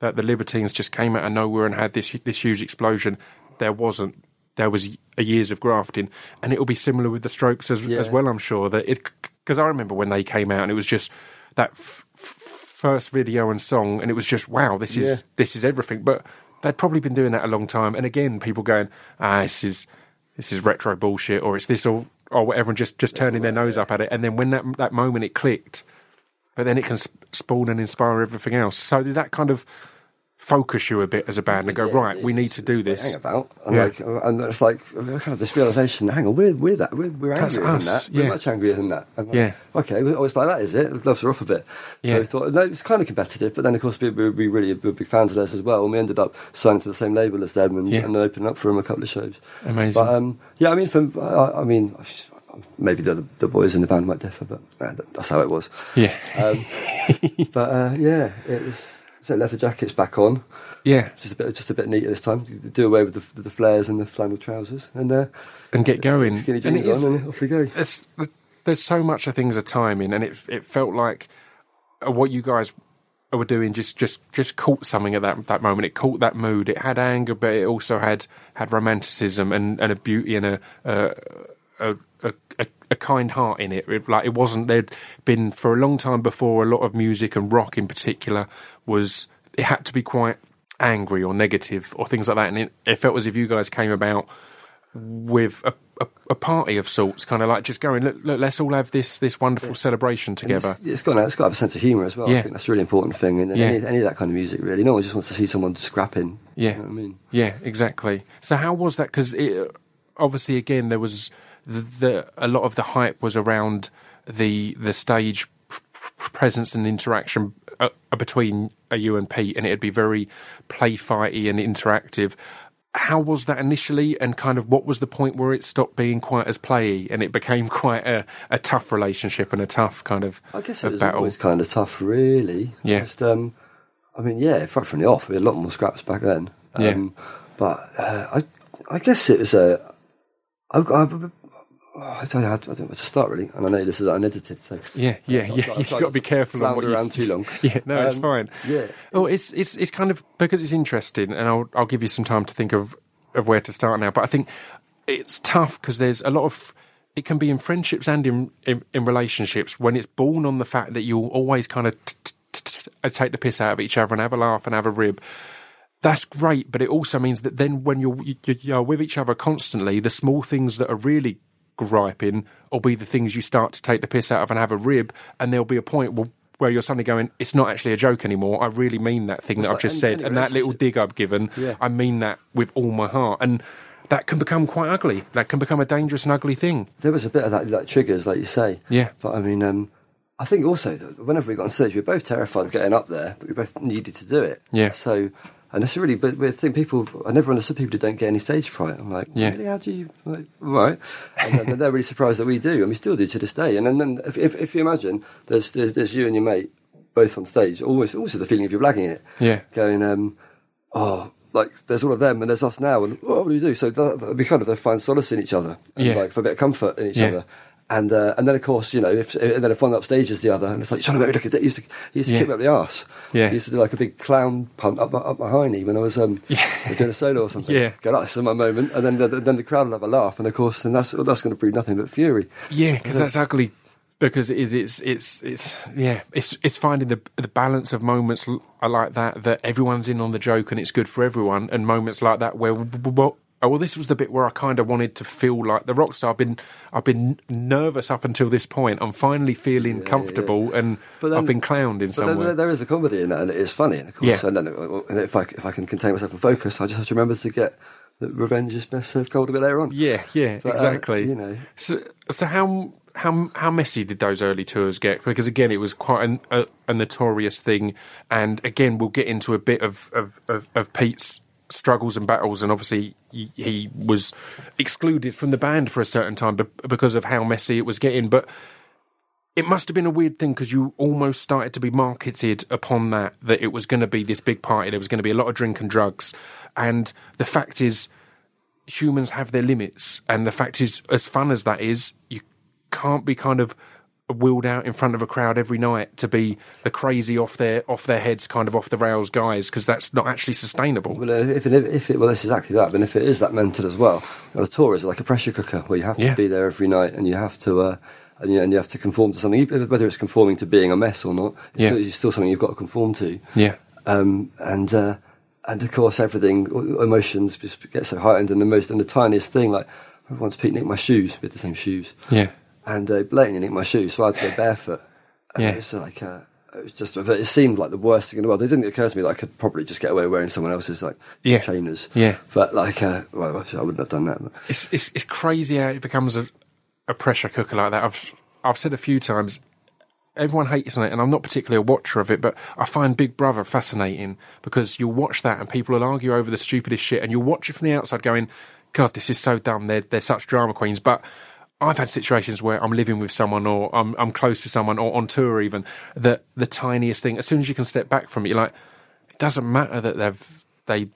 that the Libertines just came out of nowhere and had this this huge explosion, there wasn't. There was a years of grafting, and it will be similar with the Strokes as Yeah. as well. I'm sure that it because I remember when they came out and it was just that f- f- first video and song, and it was just wow, this is Yeah. this is everything. But they'd probably been doing that a long time, and again, people going, ah, this is this is retro bullshit, or it's this or or whatever, and just just turning their nose up at it. And then when that that moment it clicked, but then it can sp- spawn and inspire everything else. So did that kind of focus you a bit as a band and go, Yeah, right, it- we need to do hang this. about. And Yeah. like, and it's like kind of this realization. Hang on, we're we're that we're, we're That's angrier us, than that. yeah. We're much angrier than that. Like, Yeah. Okay, well, it's like that, is it? The gloves are off a bit. Yeah. So we thought no, it's kind of competitive, but then of course we we, we really were big fans of theirs as well, and we ended up signing to the same label as them and, Yeah. and opening up for them a couple of shows. Amazing. But um, yeah, I mean, from I, I mean. Maybe the, the boys in the band might differ, but uh, that's how it was. yeah, Um, *laughs* but uh, yeah, it was. So leather jackets back on yeah, just a bit just a bit neater this time. Do away with the, the flares and the flannel trousers, and uh, and get going. skinny And jeans is- on, and off we go. there's there's so much of things are timing, and it it felt like uh, what you guys were doing just just just caught something at that that moment. It caught that mood. It had anger, but it also had had romanticism and, and a beauty and a a, a, a, a a kind heart in it. it. Like it wasn't there'd been for a long time before. A lot of music and rock in particular was it had to be quite angry or negative or things like that, and it, it felt as if you guys came about with a, a, a party of sorts, kind of like just going, look, look, let's all have this this wonderful celebration together. It's, it's got it's got to have a sense of humour as well. Yeah. I think that's a really important thing in Yeah. any, any of that kind of music. Really, no one just wants to see someone scrapping. Yeah. you know what I mean. Yeah, exactly. So how was that? Because obviously, again, there was the, the a lot of the hype was around the the stage presence and interaction uh, between uh, you and Pete, and it'd be very play fighty and interactive. How was that initially, and kind of what was the point where it stopped being quite as playy and it became *laughs* quite a, a tough relationship and a tough kind of I guess it was battle? always kind of tough, really. Yeah. Just, um, I mean, yeah, right from the off, we had a lot more scraps back then. Yeah. Um, But uh, I, I guess it was a. I, I, I don't know how to, I don't know where to start really, and I know this is unedited, so Yeah, yeah, I've- yeah. I've You've got to be careful on what around too long. *laughs* Yeah, no, it's Um, fine. yeah, Oh, it's it's it's kind of because it's interesting, and I'll I'll give you some time to think of of where to start now. But I think it's tough because there's a lot of it can be in friendships and in, in in relationships when it's born on the fact that you'll always kind of t- t- t- t- take the piss out of each other and have a laugh and have a rib. That's great, but it also means that then when you're you're with each other constantly, the small things that are really griping will be the things you start to take the piss out of and have a rib, and there'll be a point where, where you're suddenly going, "It's not actually a joke anymore. I really mean that thing that I've just any- said, any and that little dig I've given, Yeah. I mean that with all my heart." And that can become quite ugly. That can become a dangerous and ugly thing. there was a bit of that, like triggers, like you say. Yeah. But I mean, um, I think also that whenever we got on stage, we were both terrified of getting up there, but we both needed to do it. Yeah. So, and it's a really but weird thing. People, I never understood people who don't get any stage fright. I'm like, Yeah. really? How do you? Like, right. And then they're really surprised that we do, and we still do to this day. And then, then if, if, if you imagine, there's, there's there's you and your mate both on stage, always also the feeling of you're blagging it. Yeah. Going, um, oh. Like there's all of them and there's us now and what do we do? So that, we kind of they find solace in each other, and Yeah. like for a bit of comfort in each Yeah. other. And uh, and then of course you know if and then if one upstages the other and it's like you're trying to make me look at that. He used to he used to Yeah. kick me up the arse. Yeah. He used to do like a big clown punt up my, up my hiney when I was um *laughs* doing a solo or something. Yeah. Go like this is my moment, and then the, then the crowd will have a laugh, and of course then that's that's going to breed nothing but fury. Yeah, because that's ugly. Because it is, it's, it's, it's, yeah, it's, it's finding the the balance of moments like that that everyone's in on the joke and it's good for everyone, and moments like that where, oh, well, this was the bit where I kind of wanted to feel like the rock star. I've been, I've been nervous up until this point. I'm finally feeling comfortable, and But then- I've been clowned in some way. there- is a comedy in that, and it is funny, and of course. Yeah. And then uh, and if I if I can contain myself and focus, I just have to remember to get that revenge is best served cold a bit later on. Yeah, yeah, But, uh, exactly. you know. So, so how how how messy did those early tours get? Because again, it was quite an, a, a notorious thing, and again, we'll get into a bit of of, of, of Pete's struggles and battles, and obviously he, was excluded from the band for a certain time be- because of how messy it was getting, but. It must have been a weird thing because you almost started to be marketed upon that that it was going to be this big party. There was going to be a lot of drink and drugs, and the fact is, humans have their limits, and the fact is, as fun as that is, you can't be kind of wheeled out in front of a crowd every night to be the crazy off their off their heads, kind of off the rails guys, because that's not actually sustainable. Well, uh, if it, if it well, it's exactly that. But if it is that mental as well, the tour is like a pressure cooker where you have to Yeah. be there every night, and you have to. Uh, and you, and you have to conform to something, whether it's conforming to being a mess or not. It's, Yeah. still, it's still something you've got to conform to. Yeah, um, and uh, and of course everything emotions just get so heightened and the most and the tiniest thing like I once Pete nicked my shoes with the same shoes yeah, and uh, blatantly nicked my shoes so I had to go barefoot and Yeah. it was like uh, it was just it seemed like the worst thing in the world it didn't occur to me that I could probably just get away wearing someone else's like Yeah. trainers Yeah. but like uh, well I wouldn't have done that but. it's it's it's crazy how it becomes a a pressure cooker like that. I've I've said a few times. Everyone hates on it, and I'm not particularly a watcher of it, but I find Big Brother fascinating because you'll watch that and people will argue over the stupidest shit, and you'll watch it from the outside going, God, this is so dumb. They're, they're such drama queens. But I've had situations where I'm living with someone or I'm, I'm close to someone or on tour even, that the tiniest thing, as soon as you can step back from it, you're like, it doesn't matter that they've, they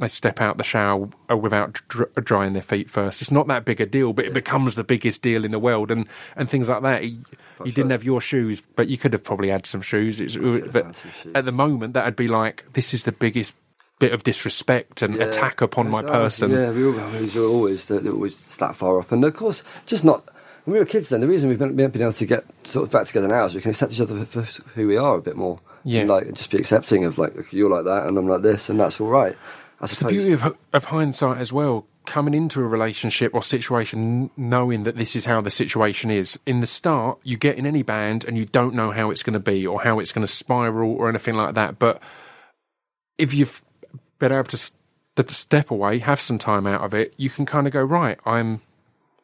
they step out the shower without dr- drying their feet first. It's not that big a deal, but it becomes the biggest deal in the world, and, and things like that. You, you didn't have your shoes, but you could have probably had some shoes. It's, but had some shoes. at the moment, that'd be like this is the biggest bit of disrespect and attack upon my person. Yeah, we, all, we were always they always that far off, and of course, just not. When we were kids, then the reason we've been, been able to get sort of back together now is we can accept each other for, who we are a bit more. Yeah. and, like just be accepting of like you're like that and I'm like this, and that's all right. I It's the beauty of, of hindsight as well. Coming into a relationship or situation, knowing that this is how the situation is. In the start, you get in any band and you don't know how it's going to be or how it's going to spiral or anything like that. But if you've been able to st- step away, have some time out of it, you can kind of go right. I'm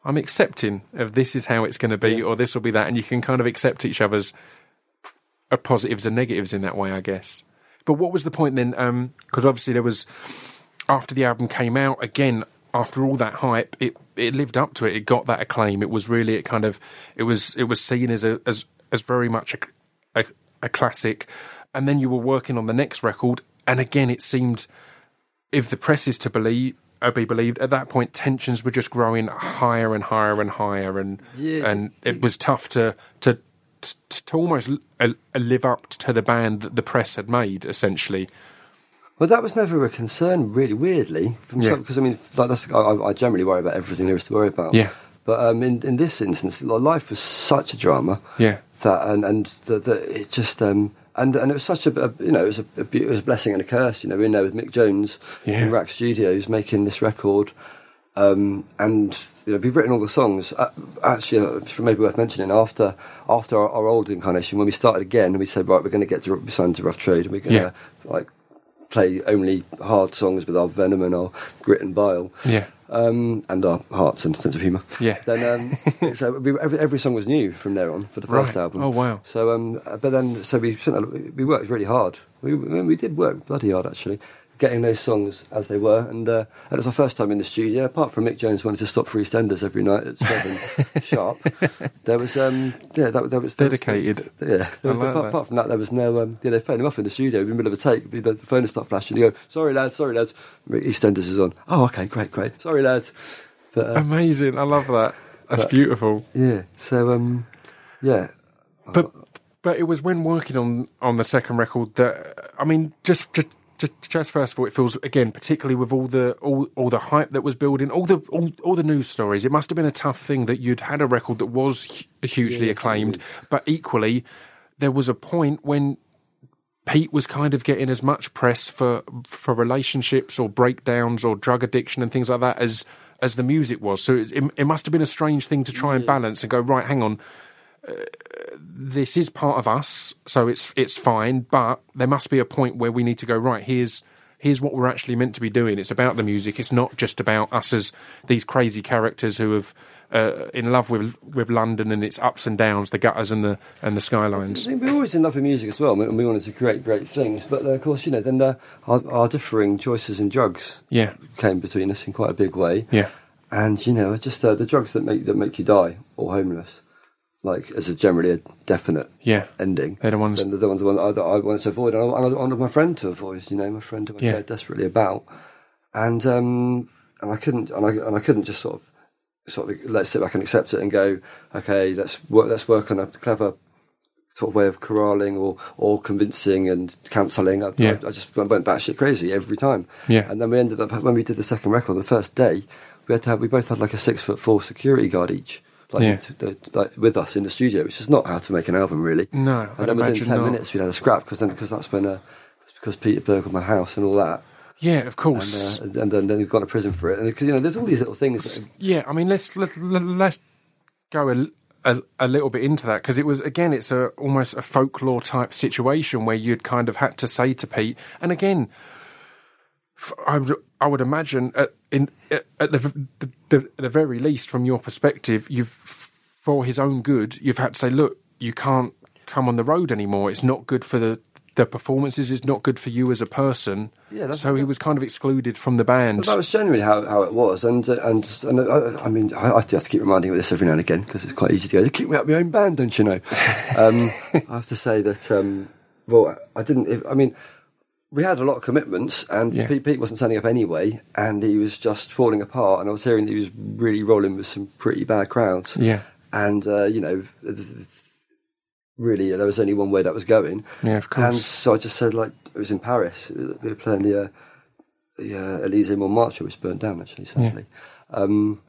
I'm accepting of this is how it's going to be, or this will be that, and you can kind of accept each other's uh, positives and negatives in that way, I guess. But what was the point then? Because obviously there was after the album came out again. After all that hype, it it lived up to it. It got that acclaim. It was really it kind of it was it was seen as a as as very much a, a, a classic. And then you were working on the next record, and again it seemed, if the press is to believe uh, be believed, at that point tensions were just growing higher and higher and higher, and Yeah. and it was tough to to to, to almost uh, live up to the band that the press had made, essentially. Well, that was never a concern, really. Weirdly, from Yeah. because I mean, like that's I, I generally worry about everything there is to worry about. Yeah. But um, in in this instance, life was such a drama. Yeah. That and and that it just um and and it was such a, a you know it was a, a it was a blessing and a curse. You know, we're in there with Mick Jones Yeah. in RAK Studios making this record. Um, and you know, we've written all the songs. Uh, actually, uh, it's maybe worth mentioning after after our, our old incarnation, when we started again, we said, right, we're going to get to signed to Rough Trade, and we're going to Yeah. like play only hard songs with our venom and our grit and bile, Yeah. Um, and our hearts and sense of humour. Yeah. Then um, *laughs* so we, every, every song was new from there on for the first Right. album. Oh, wow. So um, uh, but then so we we worked really hard. We we did work bloody hard actually. Getting those songs as they were, and, uh, and it was our first time in the studio. Apart from Mick Jones wanted to stop for EastEnders every night at seven *laughs* sharp, there was um, yeah, that, that was there was- Dedicated. yeah, there was, like apart, apart from that, there was no. Um, yeah, they phoned him up in the studio in the middle of a take. The, the phone would start flashing. You go, "Sorry, lads. Sorry, lads. EastEnders is on." Oh, okay, great, great. Sorry, lads. But uh, Amazing! I love that. That's But- beautiful. yeah, so um, yeah, But but it was when working on on the second record that I mean, just just. Just, just first of all, it feels again, particularly with all the all, all the hype that was building, all the all, all the news stories. It must have been a tough thing that you'd had a record that was hugely Yeah, acclaimed, but equally, there was a point when Pete was kind of getting as much press for for relationships or breakdowns or drug addiction and things like that as as the music was. So it, it, it must have been a strange thing to try and balance and go right. Hang on, uh, this is part of us, so it's it's fine. But there must be a point where we need to go right. Here's here's what we're actually meant to be doing. It's about the music. It's not just about us as these crazy characters who have. Uh, in love with with London and its ups and downs, the gutters and the and the skylines. I think we're always in love with music as well, and we wanted to create great things. But uh, of course, you know, then uh, our, our differing choices in drugs Yeah, came between us in quite a big way. yeah, And you know, just uh, the drugs that make that make you die or homeless, like as a generally a definite yeah. ending. They're the ones- Then the ones I, that I wanted to avoid, and I, and I wanted my friend to avoid. You know, my friend who I Yeah. cared desperately about, and um, and I couldn't, and I and I couldn't just sort of, sort of let's sit back and accept it and go, okay, let's work, let's work on a clever sort of way of corralling or or convincing and counselling. I, Yeah. I, I just went batshit crazy every time. Yeah. and then we ended up when we did the second record, the first day, we had to have we both had like a six foot four security guard each. Like, Yeah. to- like with us in the studio, which is not how to make an album, really. No, I'd and then within ten not. minutes we had a scrap because then because that's when uh, because Peter burgled my house and all that, Yeah, of and, course. uh, and, and then then we've gone to prison for it. And because you know, there's all these little things. That, yeah, I mean, let's let's let's go a, a, a little bit into that because it was again, it's a almost a folklore type situation where you'd kind of had to say to Pete, and again, I would I would imagine at, in at at the, the, the the very least from your perspective, you've for his own good, you've had to say, look, you can't come on the road anymore. It's not good for the. The performances is not good for you as a person. Yeah, that's- so he was kind of excluded from the band. But that was genuinely how, how it was, and uh, and and uh, I mean, I, I have to keep reminding you of this every now and again because it's quite easy to go. Keep me out my own band, don't you know? *laughs* um, I have to say that. Um, well, I didn't. If, I mean, we had a lot of commitments, and Yeah. Pete, Pete wasn't turning up anyway, and he was just falling apart. And I was hearing that he was really rolling with some pretty bad crowds. Yeah. and uh, you know, really, there was only one way that was going. Yeah, of course. And so I just said, like, it was in Paris. We were playing the, uh, the uh, Elysee Montmartre, which burnt down, actually, sadly. Um,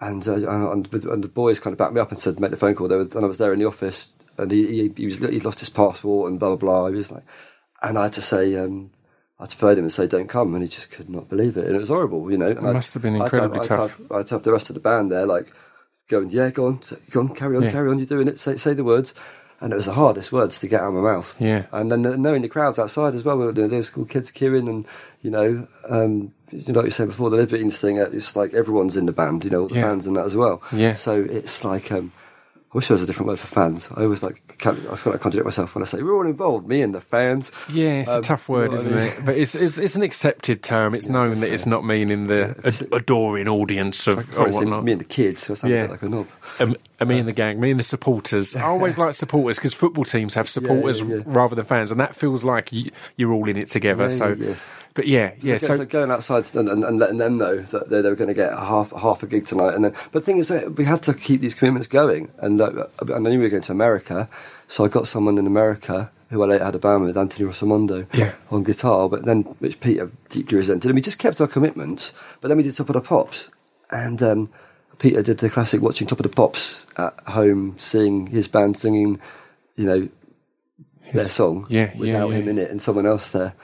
and, uh, and, and the boys kind of backed me up and said, make the phone call. They were, and I was there in the office, and he, he, he was he'd lost his passport and blah, blah, blah. He was like, and I had to say, um, I had to phone him and say, don't come. And he just could not believe it. And it was horrible, you know. It must have been incredibly I'd tough. Have, I'd have the rest of the band there, like, going, yeah, go on, say- go on, carry on, Yeah. carry on, you're doing it, say, say the words. And it was the hardest words to get out of my mouth. Yeah. And then uh, knowing the crowds outside as well, there there was school kids queuing and, you know, um, you know, like you said before, the Libertines thing, uh, it's like everyone's in the band, you know, all the Yeah. fans and that as well. Yeah. So it's like, um, I wish there was a different word for fans. I always like, can't, I feel like I contradict myself when I say we're all involved, me and the fans. Yeah, it's a Um, tough you know word, what I isn't mean? it? But it's, it's it's an accepted term. It's known that it's not meaning the ad- adoring audience of Or or whatnot. me and the kids, so I sound Yeah. like a knob. Um, uh, me and the gang, me and the supporters. I always *laughs* like supporters because football teams have supporters yeah, yeah. rather than fans, and that feels like you, you're all in it together. Yeah, so, yeah, yeah. But yeah, yeah. so, So, going outside and, and, and letting them know that they, they were going to get half half a gig tonight, and then but the thing is that we had to keep these commitments going, and uh, I knew we were going to America, so I got someone in America who I later had a band with, Anthony Rossomando, Yeah. on guitar, but then which Peter deeply resented, and we just kept our commitments, but then we did Top of the Pops, and um, Peter did the classic watching Top of the Pops at home, seeing his band singing, you know, their song yeah, yeah, without yeah. him in it and someone else there.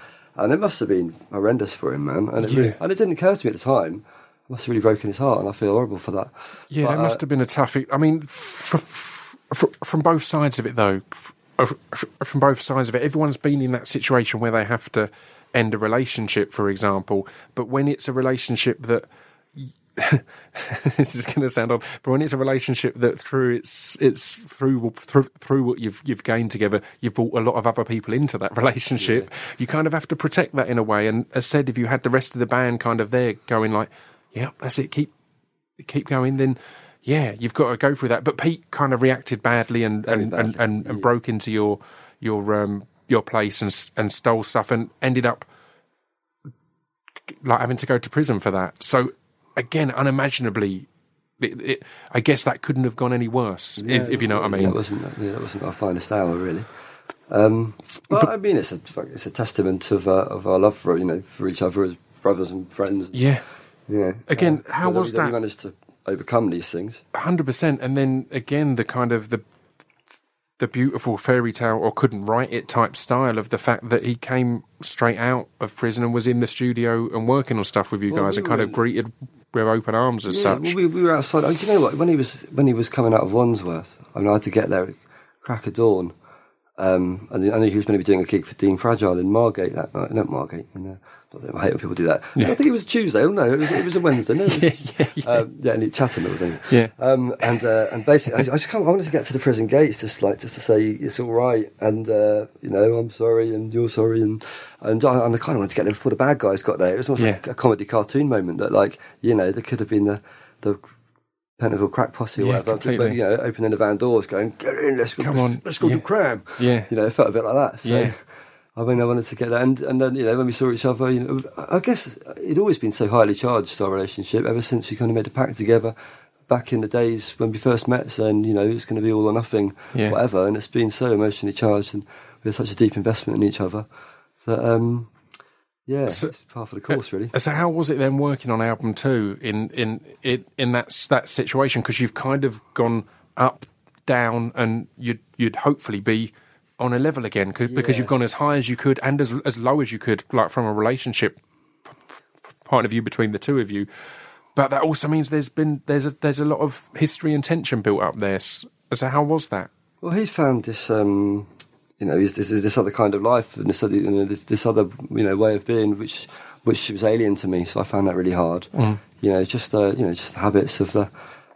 And it must have been horrendous for him, man. And it, Yeah. really, and it didn't occur to me at the time. It must have really broken his heart, and I feel horrible for that. yeah, But, that must uh, have been a tough. I mean, f- f- f- from both sides of it, though, f- from both sides of it, everyone's been in that situation where they have to end a relationship, for example. But when it's a relationship that *laughs* this is going to sound odd, but when it's a relationship that through it's it's through through through what you've you've gained together, you've brought a lot of other people into that *laughs* relationship. You kind of have to protect that in a way. And as said, if you had the rest of the band kind of there going like, yeah, that's it, keep keep going, then. Yeah, you've got to go through that. But Pete kind of reacted badly and and, and, and, and broke into your your um your place and and stole stuff and ended up like having to go to prison for that. So again, unimaginably, it, it, I guess that couldn't have gone any worse, if, if you know what I mean. That wasn't yeah, that wasn't our finest hour, really. Um, but, I mean, it's a it's a testament of uh, of our love for you know for each other as brothers and friends. yeah, You know, Again, uh, how was that? We managed to overcome these things. hundred percent. And then again, the kind of the the beautiful fairy tale or couldn't write it type style of the fact that he came straight out of prison and was in the studio and working on stuff with you Well, guys we and kind of in- with open arms as Yeah, such. well, we, we were outside. Oh, do you know what? When he was when he was coming out of Wandsworth, I mean, I had to get there at crack of dawn. Um, and I knew he was going to be doing a gig for Dean Fragile in Margate that night. Not Margate. You know, not that I hate when people do that. I think it was Tuesday. Oh no, it was, it was a Wednesday. No, was, *laughs* yeah, yeah. Um, yeah, and it Chatham it was. Anyway. Yeah. Um, and uh, and basically, I, I just can't, I wanted to get to the prison gates, just like just to say it's all right, and uh, you know I'm sorry, and you're sorry, and and I, and I kind of wanted to get there before the bad guys got there. It was almost Yeah. like a comedy cartoon moment that, like, you know, there could have been the the Pentonville crack posse or Yeah, whatever, completely. but, you know, opening the van doors, going, get in, let's go, Come let's, on, let's go yeah. do crime. Yeah. You know, it felt a bit like that. So, Yeah. I mean, I wanted to get that, and and then you know when we saw each other, you know, I guess it'd always been so highly charged our relationship ever since we kind of made a pact together. Back in the days when we first met, saying you know it's going to be all or nothing, Yeah. whatever, and it's been so emotionally charged, and we had such a deep investment in each other that um, yeah, So- it's part of the course really. So how was it then working on album two in in in, in that that situation? Because you've kind of gone up, down, and you'd you'd hopefully be on a level again 'cause- because Yeah. you've gone as high as you could and as as low as you could, like from a relationship point of view between the two of you. But that also means there's been there's a, there's a lot of history and tension built up there. So how was that? Well, he's found this, um, you know, this, this other kind of life and this other, you know, this, this other, you know, way of being, which which was alien to me. So I found that really hard. You know, just uh, you know, just the habits of the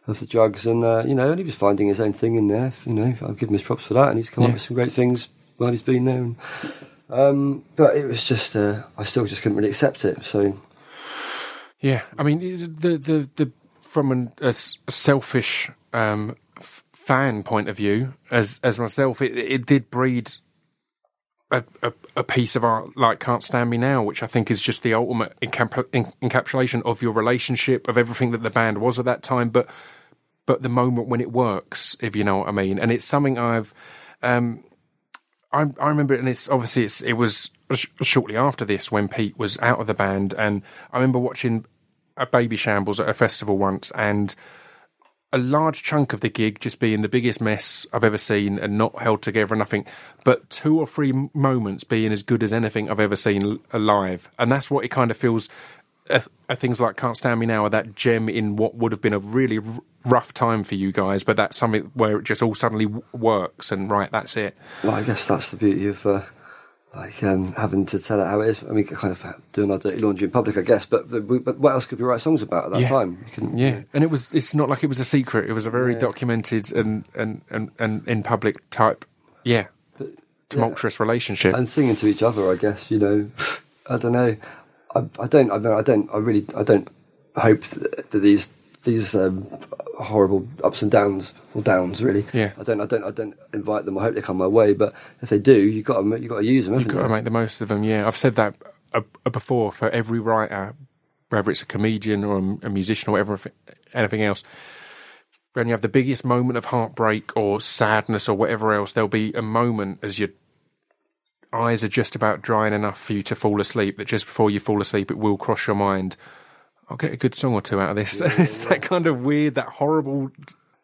of the drugs, and uh, you know, and he was finding his own thing in there. You know, I'll give him his props for that, and he's come Yeah. up with some great things while he's been there. And, um, but it was just, uh, I still just couldn't really accept it. So Yeah, I mean the the the from an, a, selfish um, f- fan point of view, as as myself, it it did breed a, a, a piece of art like "Can't Stand Me Now," which I think is just the ultimate encap- en- encapsulation of your relationship, of everything that the band was at that time, but but the moment when it works, if you know what I mean, and it's something I've. Um, I, I remember, it, and it's obviously it's, it was sh- shortly after this when Pete was out of the band, and I remember watching a Babyshambles at a festival once, and a large chunk of the gig just being the biggest mess I've ever seen and not held together, and nothing, but two or three moments being as good as anything I've ever seen alive, and that's what it kind of feels. Uh, uh, things like "Can't Stand Me Now" are that gem in what would have been a really r- rough time for you guys, but that's something where it just all suddenly w- works, and right, that's it. Well, I guess that's the beauty of uh, like um, having to tell it how it is. I mean, kind of doing our dirty laundry in public, I guess. But but, but what else could we write songs about at that Yeah. time? You couldn't- Yeah, and it was. It's not like it was a secret. It was a very documented and, and, and, and in public type. Yeah, tumultuous relationship. and singing to each other. I guess you know. *laughs* I don't know. I, I don't. I, mean, I don't. I really. I don't hope that, that these these um, horrible ups and downs or downs really. Yeah. I don't. I don't. I don't invite them. I hope they come my way. But if they do, you got to. You got to use them. You've got to make the most of them. Yeah, I've said that uh, uh, before for every writer, whether it's a comedian or a, a musician or whatever, anything else. When you have the biggest moment of heartbreak or sadness or whatever else, there'll be a moment as your eyes are just about drying enough for you to fall asleep that just before you fall asleep, it will cross your mind. I'll get a good song or two out of this. *laughs* it's that kind of weird, that horrible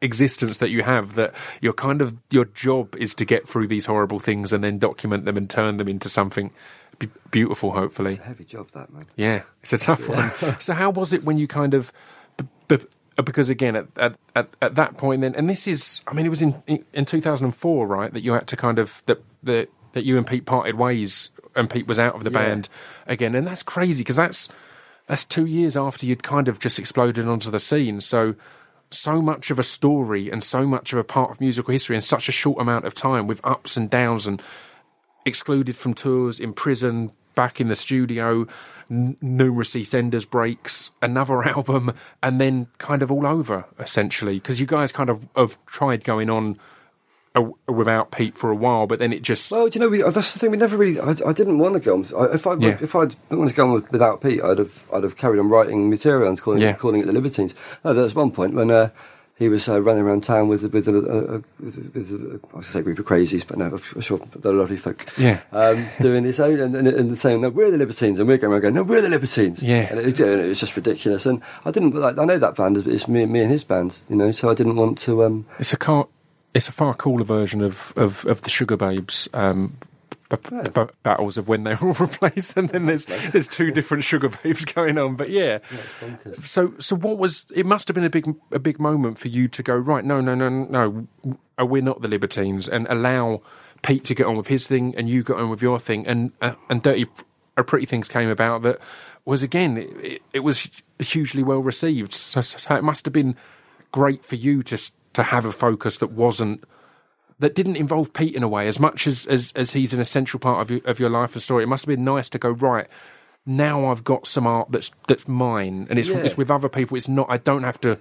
existence that you have that your kind of your job is to get through these horrible things and then document them and turn them into something b- beautiful hopefully It's a heavy job, that man. yeah it's a tough one *laughs* so how was it when you kind of b- b- uh, because again at, at, at, at that point then and this is i mean it was in in 2004 right that you had to kind of that that that you and pete parted ways and pete was out of the Yeah. band again and that's crazy because that's that's two years after you'd kind of just exploded onto the scene so so much of a story and so much of a part of musical history in such a short amount of time with ups and downs and excluded from tours, in prison, back in the studio, n- numerous EastEnders breaks, another *laughs* album, and then kind of all over essentially. Because you guys kind of have tried going on without Pete for a while, but then it just Well, do you know, we, that's the thing. We never really. I, I didn't want to go on. I, if I Yeah. if I'd wanted to go on with, without Pete, I'd have I'd have carried on writing material and calling Yeah. calling it the Libertines. No, there was one point when uh, he was uh, running around town with with a, a, a, with a, a I was going to say group of crazies, but no, I'm sure they're lovely folk. Yeah. um, doing his own and, and, and saying, "No, we're the Libertines," and we're going around going, "No, we're the Libertines." Yeah. and it, was- and it was just ridiculous. And I didn't like. I know that band is it's me, me and his band, you know. So I didn't want to. Um, it's a car. It's a far cooler version of, of, of the Sugababes um, b- b- battles of when they were *laughs* all replaced, and then there's there's two different Sugar Babes *laughs* going on. But yeah, so so what was? It must have been a big a big moment for you to go right. No, no, no, no. no, We're not the Libertines, and allow Pete to get on with his thing, and you get on with your thing, and uh, and Dirty uh, Pretty Things came about that was again it, it, was hugely well received. So, so it must have been great for you to to have a focus that wasn't that didn't involve Pete in a way as much as as, as he's an essential part of your, of your life and story. It must have been nice to go right. Now I've got some art that's that's mine, and it's Yeah. it's with other people. It's not. I don't have to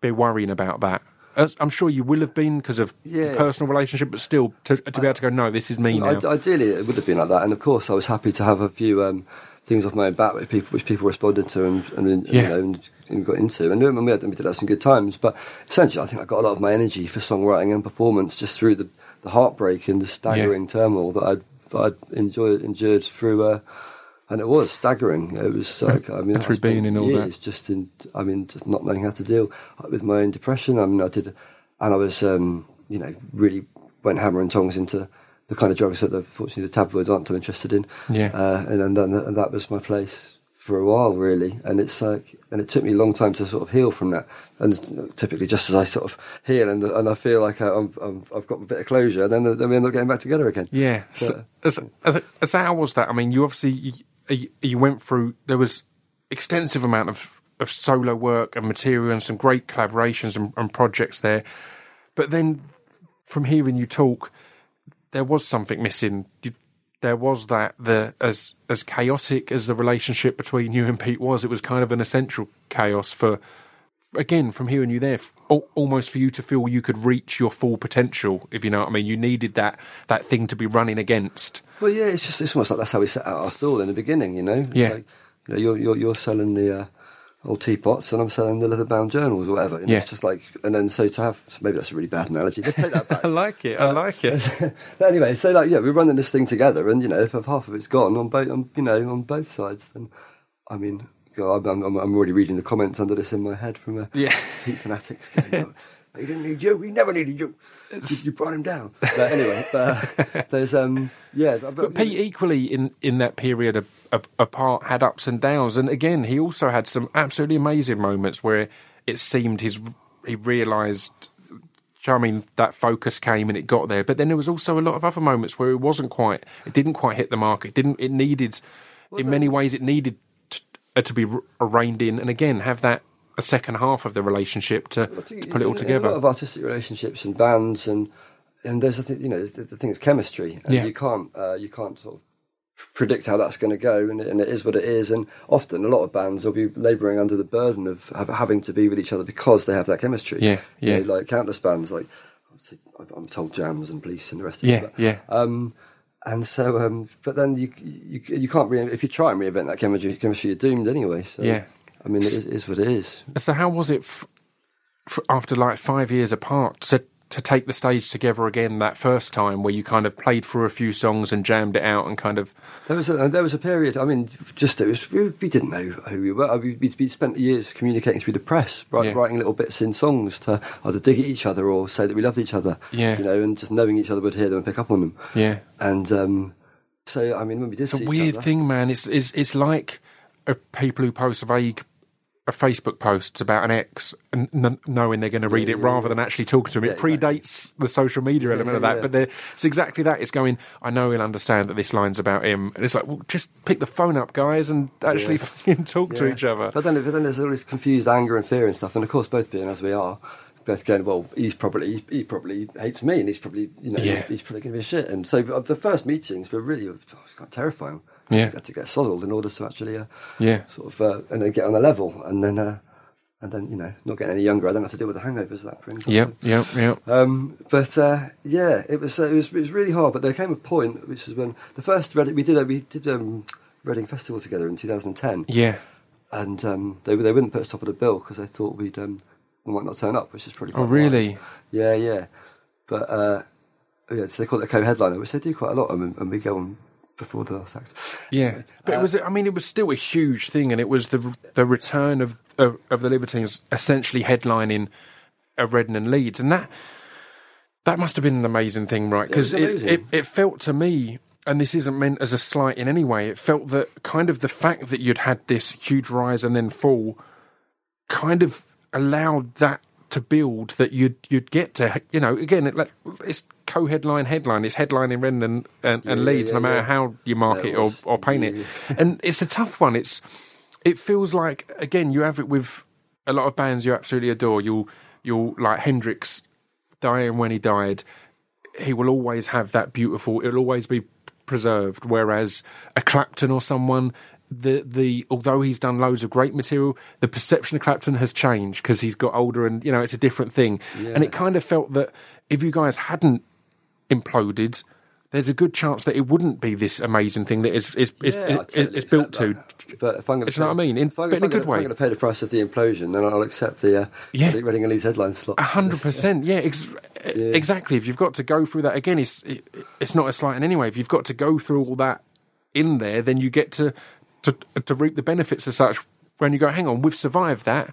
be worrying about that. As I'm sure you will have been because of the Yeah. personal relationship, but still to to be able to go, no, this is me now. Ideally, it would have been like that, and of course, I was happy to have a few um, things off my own back with people, which people responded to and, and, and, Yeah. you know, and, and got into. And, and we, had, we did have some good times, but essentially, I think I got a lot of my energy for songwriting and performance just through the, the heartbreak and the staggering turmoil that I'd, that I'd enjoyed, endured through. Uh, and it was staggering. It was like I mean, Through being in all that. years just in. I mean, just not knowing how to deal with my own depression. I mean, I did, and I was, um, you know, really went hammer and tongs into the kind of drugs that, the, fortunately, the tabloids aren't too interested in. Yeah. Uh, and, and and that was my place for a while, really. And it's like, and it took me a long time to sort of heal from that. And typically, just as I sort of heal and and I feel like I, I've got a bit of closure, then then we end up getting back together again. Yeah. So, so, so how was that? I mean, you obviously you, you- you went through. There was extensive amount of, of solo work and material and some great collaborations and, and projects there. But then, from hearing you talk, there was something missing. There was that the as as chaotic as the relationship between you and Pete was. It was kind of an essential chaos for. Again, from hearing you there, almost for you to feel you could reach your full potential, if you know what I mean. You needed that that thing to be running against. Well, yeah, it's just it's almost like that's how we set out our stall in the beginning, you know. Yeah. Like, you know, you're you're you're selling the uh, old teapots, and I'm selling the leather-bound journals or whatever. And Yeah. It's just like, and then so to have so maybe that's a really bad analogy. Let's take that *laughs* back. I like it. I like it. *laughs* but anyway, so like yeah, we're running this thing together, and you know, if half of it's gone on both, on, you know, on both sides, then I mean, God, I'm, I'm, I'm already reading the comments under this in my head from uh, Yeah. Pete fanatics. *laughs* Going, "Oh, he didn't need you. He never needed you. You, you brought him down. *laughs* But anyway, but, uh, *laughs* there's um, yeah, But Pete equally in, in that period apart had ups and downs, and again he also had some absolutely amazing moments where it seemed his he realised Do you know what I mean? That focus came and it got there. But then there was also a lot of other moments where it wasn't quite, it didn't quite hit the mark. It didn't, it needed, in many ways, it needed to, uh, to be reined in and again have that a second half of the relationship to, I to put it all together. A lot of artistic relationships and bands and and there's a thing, you know, the, the thing is chemistry, and Yeah. you can't uh, you can't sort of predict how that's going to go, and it, and it is what it is. And often, a lot of bands will be labouring under the burden of have, having to be with each other because they have that chemistry. Yeah, You know, yeah. like countless bands, like I'm told Jams and Police and the rest of Yeah, it. yeah. Um, and so, um, but then you you you can't re- if you try and reinvent that chemistry, chemistry you're doomed anyway. So Yeah. I mean, it is, it is what it is. So how was it f- f- after like five years apart to to take the stage together again that first time where you kind of played through a few songs and jammed it out and kind of There was a there was a period. I mean, just it was we, we didn't know who we were. We we we'd spent years communicating through the press, write, Yeah. writing little bits in songs to either dig at each other or say that we loved each other. Yeah. you know, and just knowing each other would hear them and pick up on them. yeah. And um, so, I mean, when we did It's a weird other- thing, man. It's it's it's like people who post vague uh, Facebook posts about an ex and n- knowing they're going to read it yeah, rather than actually talking to him. Yeah, it predates the social media element yeah, of that, yeah. but it's exactly that. It's going. I know he'll understand that this line's about him, and it's like, well, just pick the phone up, guys, and actually Yeah. *laughs* fucking talk to each other. But then, but then there's all this confused anger and fear and stuff. And of course, both being as we are, both going, well, he's probably he probably hates me, and he's probably you know Yeah. he's, he's probably going to be a shit. And so uh, the first meetings were really oh, quite terrifying. Yeah. you to get sozzled in order to actually uh, Yeah. sort of uh, and then get on a level, and then uh, and then you know not getting any younger, I don't have to deal with the hangovers that brings. Yep, yep, yep. Um, but uh, yeah, it was, uh, it was it was really hard. But there came a point, which is when the first Reading, we did we did um, Reading Festival together in 2010 Yeah. and um, they they wouldn't put us top of the bill because they thought we'd um, we might not turn up, which is probably. Oh, really? wise. Yeah, yeah. But uh, yeah, so they call it a co-headliner, which they do quite a lot, and, and we go on before the last act. Yeah, but it was. I mean, it was still a huge thing, and it was the the return of of, of the Libertines essentially headlining a Reading and Leeds, and that that must have been an amazing thing, right? Because it it, it, it felt to me, and this isn't meant as a slight in any way. It felt that kind of the fact that you'd had this huge rise and then fall, kind of allowed that to build that you'd you'd get to you know again it, it's co-headline headline it's headlining Reading and, and, and Yeah, Leeds yeah, no matter yeah. how you mark Yeah, it or, or paint Yeah, it and it's a tough one. It's it feels like again you have it with a lot of bands you absolutely adore. You'll you'll like Hendrix dying when he died he will always have that beautiful it'll always be preserved. Whereas a Clapton or someone the the although he's done loads of great material the perception of Clapton has changed because he's got older and you know it's a different thing. And it kind of felt that if you guys hadn't imploded there's a good chance that it wouldn't be this amazing thing that is is, is, Yeah, totally built to. But if I'm going Do you know what I mean? In- if I'm, but in a I'm good gonna, way. If I'm going to pay the price of the implosion, then I'll accept the uh, Yeah. Reading- Reading and Leeds headline slot. A hundred percent, yeah, ex- exactly. If you've got to go through that again, it's it, it's not a slight in any way. If you've got to go through all that in there, then you get to to to reap the benefits as such. When you go, hang on, we've survived that.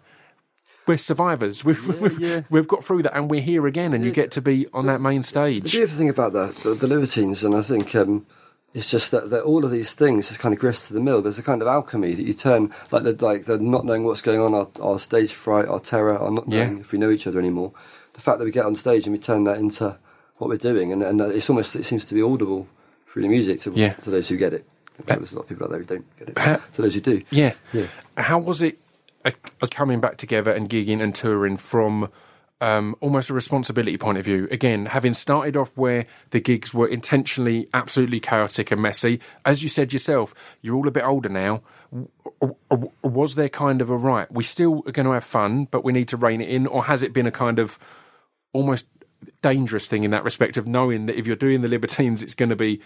We're survivors. *laughs* We've we've, yeah. we've got through that, and we're here again. And you get to be on that main stage. The beautiful thing about the, the, the Libertines, and I think um, it's just that, that all of these things just kind of grist to the mill. There's a kind of alchemy that you turn, like the, like the not knowing what's going on, our, our stage fright, our terror, our not knowing Yeah. if we know each other anymore. The fact that we get on stage and we turn that into what we're doing, and, and it's almost it seems to be audible through the music to, Yeah. to those who get it. There's a lot of people out there who don't get it. Ha- to those who do, Yeah. Yeah. How was it uh, uh, coming back together and gigging and touring from um, almost a responsibility point of view? Again, having started off where the gigs were intentionally absolutely chaotic and messy, as you said yourself, you're all a bit older now. Was there kind of a right? We still are going to have fun, but we need to rein it in, or has it been a kind of almost dangerous thing in that respect of knowing that if you're doing the Libertines, it's going to be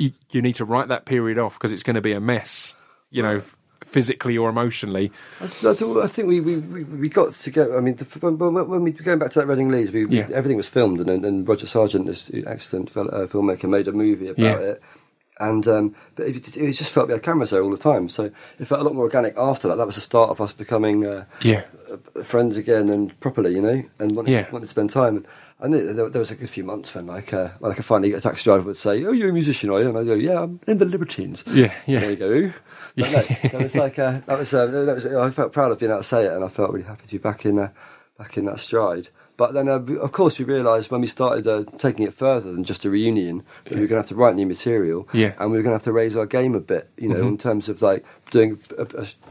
you, you need to write that period off because it's going to be a mess, you know, physically or emotionally. I, I, thought- I think we, we, we, got to go. I mean, the, when, when we going back to that Reading Leeds, we, Yeah. everything was filmed, and, and Roger Sargent, this excellent uh, filmmaker, made a movie about Yeah. it. And um, but it, it just felt we had cameras there all the time, so it felt a lot more organic after that. That was the start of us becoming uh, Yeah. uh, friends again and properly, you know, and wanted, Yeah. wanted to spend time. And I knew there, there was a good few months when, like, uh, when I could finally get a taxi driver would say, "Oh, you're a musician, are you?" And I go, "Yeah, I'm in the Libertines." Yeah, yeah. And they go? But no, that was like uh, that was, uh, that was. I felt proud of being able to say it, and I felt really happy to be back in uh, back in that stride. But then, uh, of course, we realised when we started uh, taking it further than just a reunion that we were going to have to write new material, Yeah. and we were going to have to raise our game a bit, you know, Mm-hmm. in terms of like doing a,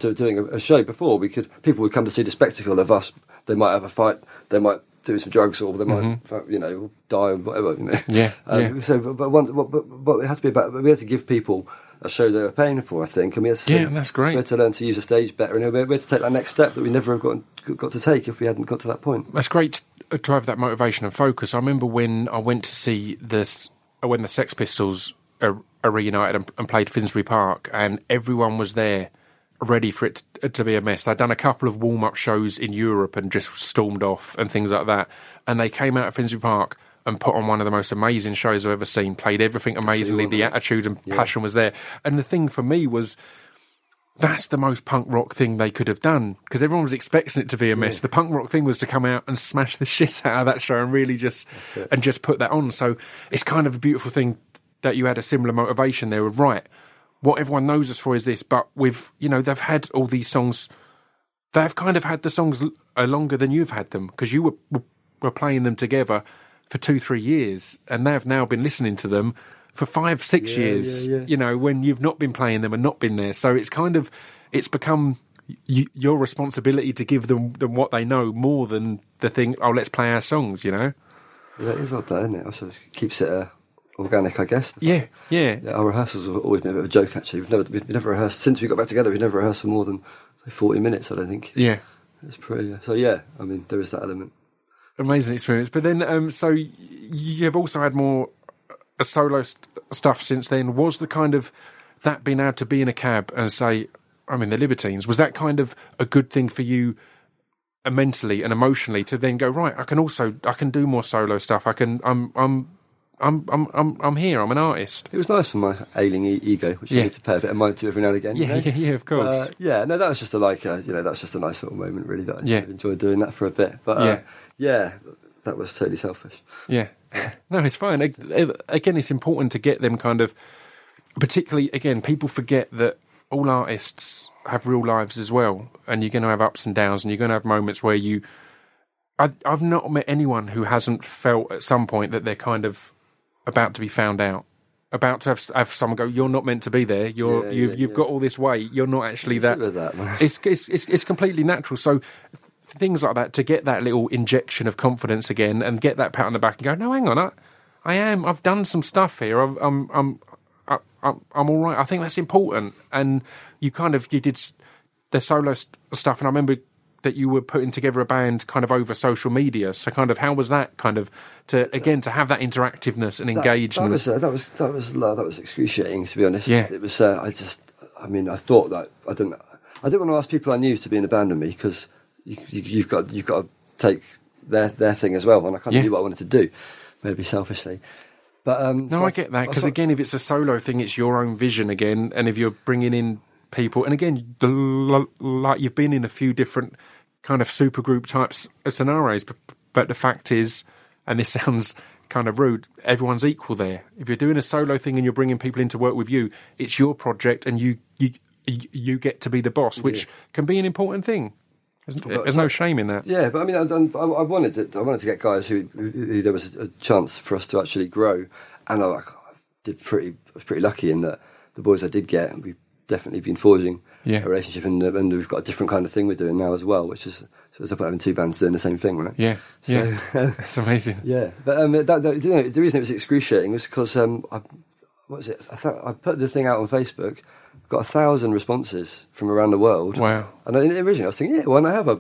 a, doing a, a show. Before we could, people would come to see the spectacle of us. They might have a fight. They might do some drugs, or they might, you know, die or whatever. You know. Mm-hmm. Yeah, Um, yeah. So, but one, but, but, but it has to be about. We had to give people a show they were paying for, I think, and we had to. Yeah, that's great. We had to learn to use the stage better, and we had to take that next step that we never have got got to take if we hadn't got to that point. That's great to drive that motivation and focus. I remember when I went to see this when the Sex Pistols are, are reunited and, and played Finsbury Park, and everyone was there ready for it to, to be a mess. They'd done a couple of warm up shows in Europe and just stormed off and things like that, and they came out of Finsbury Park. And put on one of the most amazing shows I've ever seen. Played everything amazingly. The attitude and passion was there. And the thing for me was, that's the most punk rock thing they could have done because everyone was expecting it to be a mess. The punk rock thing was to come out and smash the *laughs* shit out of that show and really just and just put that on. So it's kind of a beautiful thing that you had a similar motivation there. Of, Right, what everyone knows us for is this, but with you know they've had all these songs. They've kind of had the songs uh, longer than you've had them because you were were- playing them together for two three years, and they've now been listening to them for five six Yeah, years yeah, yeah. you know, when you've not been playing them and not been there. So it's kind of, it's become y- your responsibility to give them, them what they know more than the thing, oh, let's play our songs, you know? that is odd, that, isn't it? Also, keeps it uh, organic, I guess. Yeah, yeah. Yeah, our rehearsals have always been a bit of a joke. Actually, we've never we've never rehearsed since we got back together. We've never rehearsed for more than say, forty minutes. I don't think Yeah. it's pretty. So yeah, I mean, there is that element. Amazing experience. But then, um, so you've also had more uh, solo st- stuff since then. Was the kind of that being able to be in a cab and say, I'm in the Libertines, was that kind of a good thing for you uh, mentally and emotionally to then go, right, I can also, I can do more solo stuff. I can, I'm, I'm, I'm, I'm, I'm, I'm here. I'm an artist. It was nice for my ailing e- ego, which Yeah. I need to pay a bit of mind to every now and again. you Yeah, know? yeah, *laughs* yeah, of course. Uh, yeah, no, that was just a like, uh, you know, that's just a nice little moment, really. That I Yeah. enjoyed doing that for a bit. But uh, Yeah. yeah. that was totally selfish. Yeah. *laughs* No, it's fine. Again, it's important to get them kind of, particularly, again, people forget that all artists have real lives as well. And you're going to have ups and downs, and you're going to have moments where you. I, I've not met anyone who hasn't felt at some point that they're kind of about to be found out. About to have, have someone go, you're not meant to be there. You're Yeah, you've yeah, you've yeah. got all this weight. You're not actually that. that. It's, it's it's it's completely natural. So things like that to get that little injection of confidence again and get that pat on the back and go, no, hang on, I, I am. I've done some stuff here. I'm I'm I'm I- I'm, I'm all right. I think that's important. And you kind of you did the solo st- stuff, and I remember that you were putting together a band kind of over social media. So kind of how was that kind of to again to have that interactiveness and That- engagement? That, was uh, that was that was uh, that was excruciating to be honest. Yeah. it was. Uh, I just, I mean, I thought that I didn't. I didn't want to ask people I knew to be in a band with me because you, you, you've got you've got to take their their thing as well, and I kind of Yeah. knew what I wanted to do, maybe selfishly. But um, No, so I get that because again, if it's a solo thing, it's your own vision again, and if you're bringing in people, and again, the- like you've been in a few different kind of supergroup types of uh, scenarios, but, but the fact is, and this *laughs* sounds kind of rude, everyone's equal there. If you're doing a solo thing and you're bringing people in to work with you, it's your project, and you you you get to be the boss, which can be an important thing. There's, there's no shame in that. Yeah, but I mean, I, I, I wanted to, I wanted to get guys who, who, who there was a chance for us to actually grow, and I, I did pretty, I was pretty lucky in that the boys I did get, we've definitely been forging Yeah. a relationship, and, uh, and we've got a different kind of thing we're doing now as well, which is so it's about having two bands doing the same thing, right? Yeah, So, yeah, *laughs* it's amazing. yeah, but um, that, that, you know, the reason it was excruciating was because um, I, what was it? I thought I put the thing out on Facebook, got a thousand responses from around the world. Wow. And I, originally I was thinking, yeah, why not have a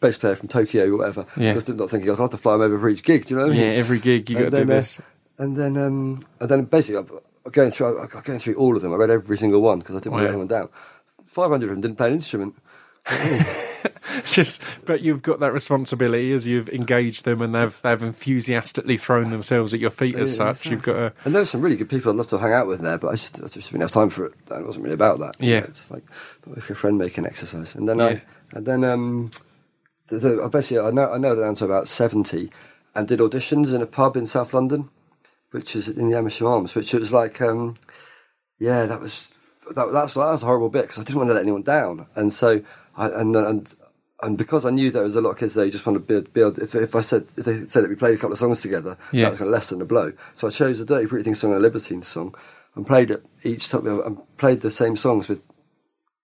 bass player from Tokyo or whatever? Yeah. I was not thinking I'll have to fly him over for each gig. Do you know what I mean? Yeah, every gig you got to do uh, this. and then, um, and then basically, I- I going through, I I going through all of them. I read every single one because I didn't want to let anyone down. Five hundred of them didn't play an instrument. *laughs* just but you've got that responsibility as you've engaged them and they've they've enthusiastically thrown themselves at your feet as Yeah, such you've got to And there were some really good people I'd love to hang out with there, but I just, I just didn't have time for it. It wasn't really about that. Yeah. it's like like a friend making exercise. And then Yeah. I, and then um, the, the, I basically I know I know down to about seventy, and did auditions in a pub in South London, which is in the Amersham Arms, which it was like, um, yeah, that was that, that's that was a horrible bit because I didn't want to let anyone down, and so I and and and because I knew there was a lot of kids there who just want to build, build if, if I said if they said that we played a couple of songs together, Yeah. that was kind of lessen the blow. So I chose the Dirty Pretty Things song and a Libertine song, and played it each time and played the same songs with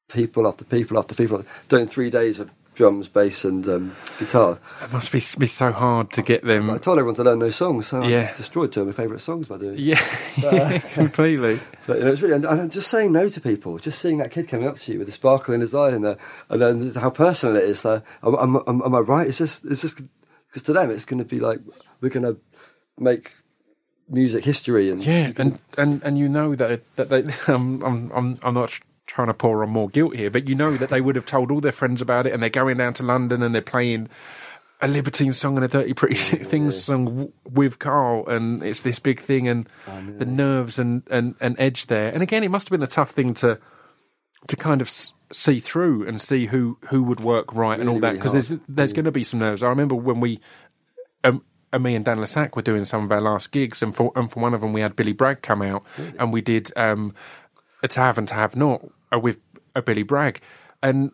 people after people after people, doing three days of drums, bass, and um, guitar. It must be, be so hard to get them. I told everyone to learn those songs, so Yeah. just destroyed two of my favourite songs by doing it. Yeah, yeah, *laughs* completely. But you know, it's really, and, and just saying no to people, just seeing that kid coming up to you with a sparkle in his eye, and, uh, and then how personal it is. Uh, am, am, am, I right? It's just, it's just because to them, it's going to be like we're going to make music history, and Yeah, and, and, and you know that that they, *laughs* I'm I'm I'm I'm not trying to pour on more guilt here, but you know that they would have told all their friends about it, and they're going down to London and they're playing a Libertine song and a Dirty Pretty *laughs* Things song w- with Carl, and it's this big thing, and the nerves and, and, and edge there. And again, it must have been a tough thing to to kind of s- see through and see who who would work right and all that because hard. there's there's going to be some nerves. I remember when we um, and me and Dan le Sac were doing some of our last gigs, and for and for one of them we had Billy Bragg come out, and we did um, to have and to have not uh, with a Billy Bragg, and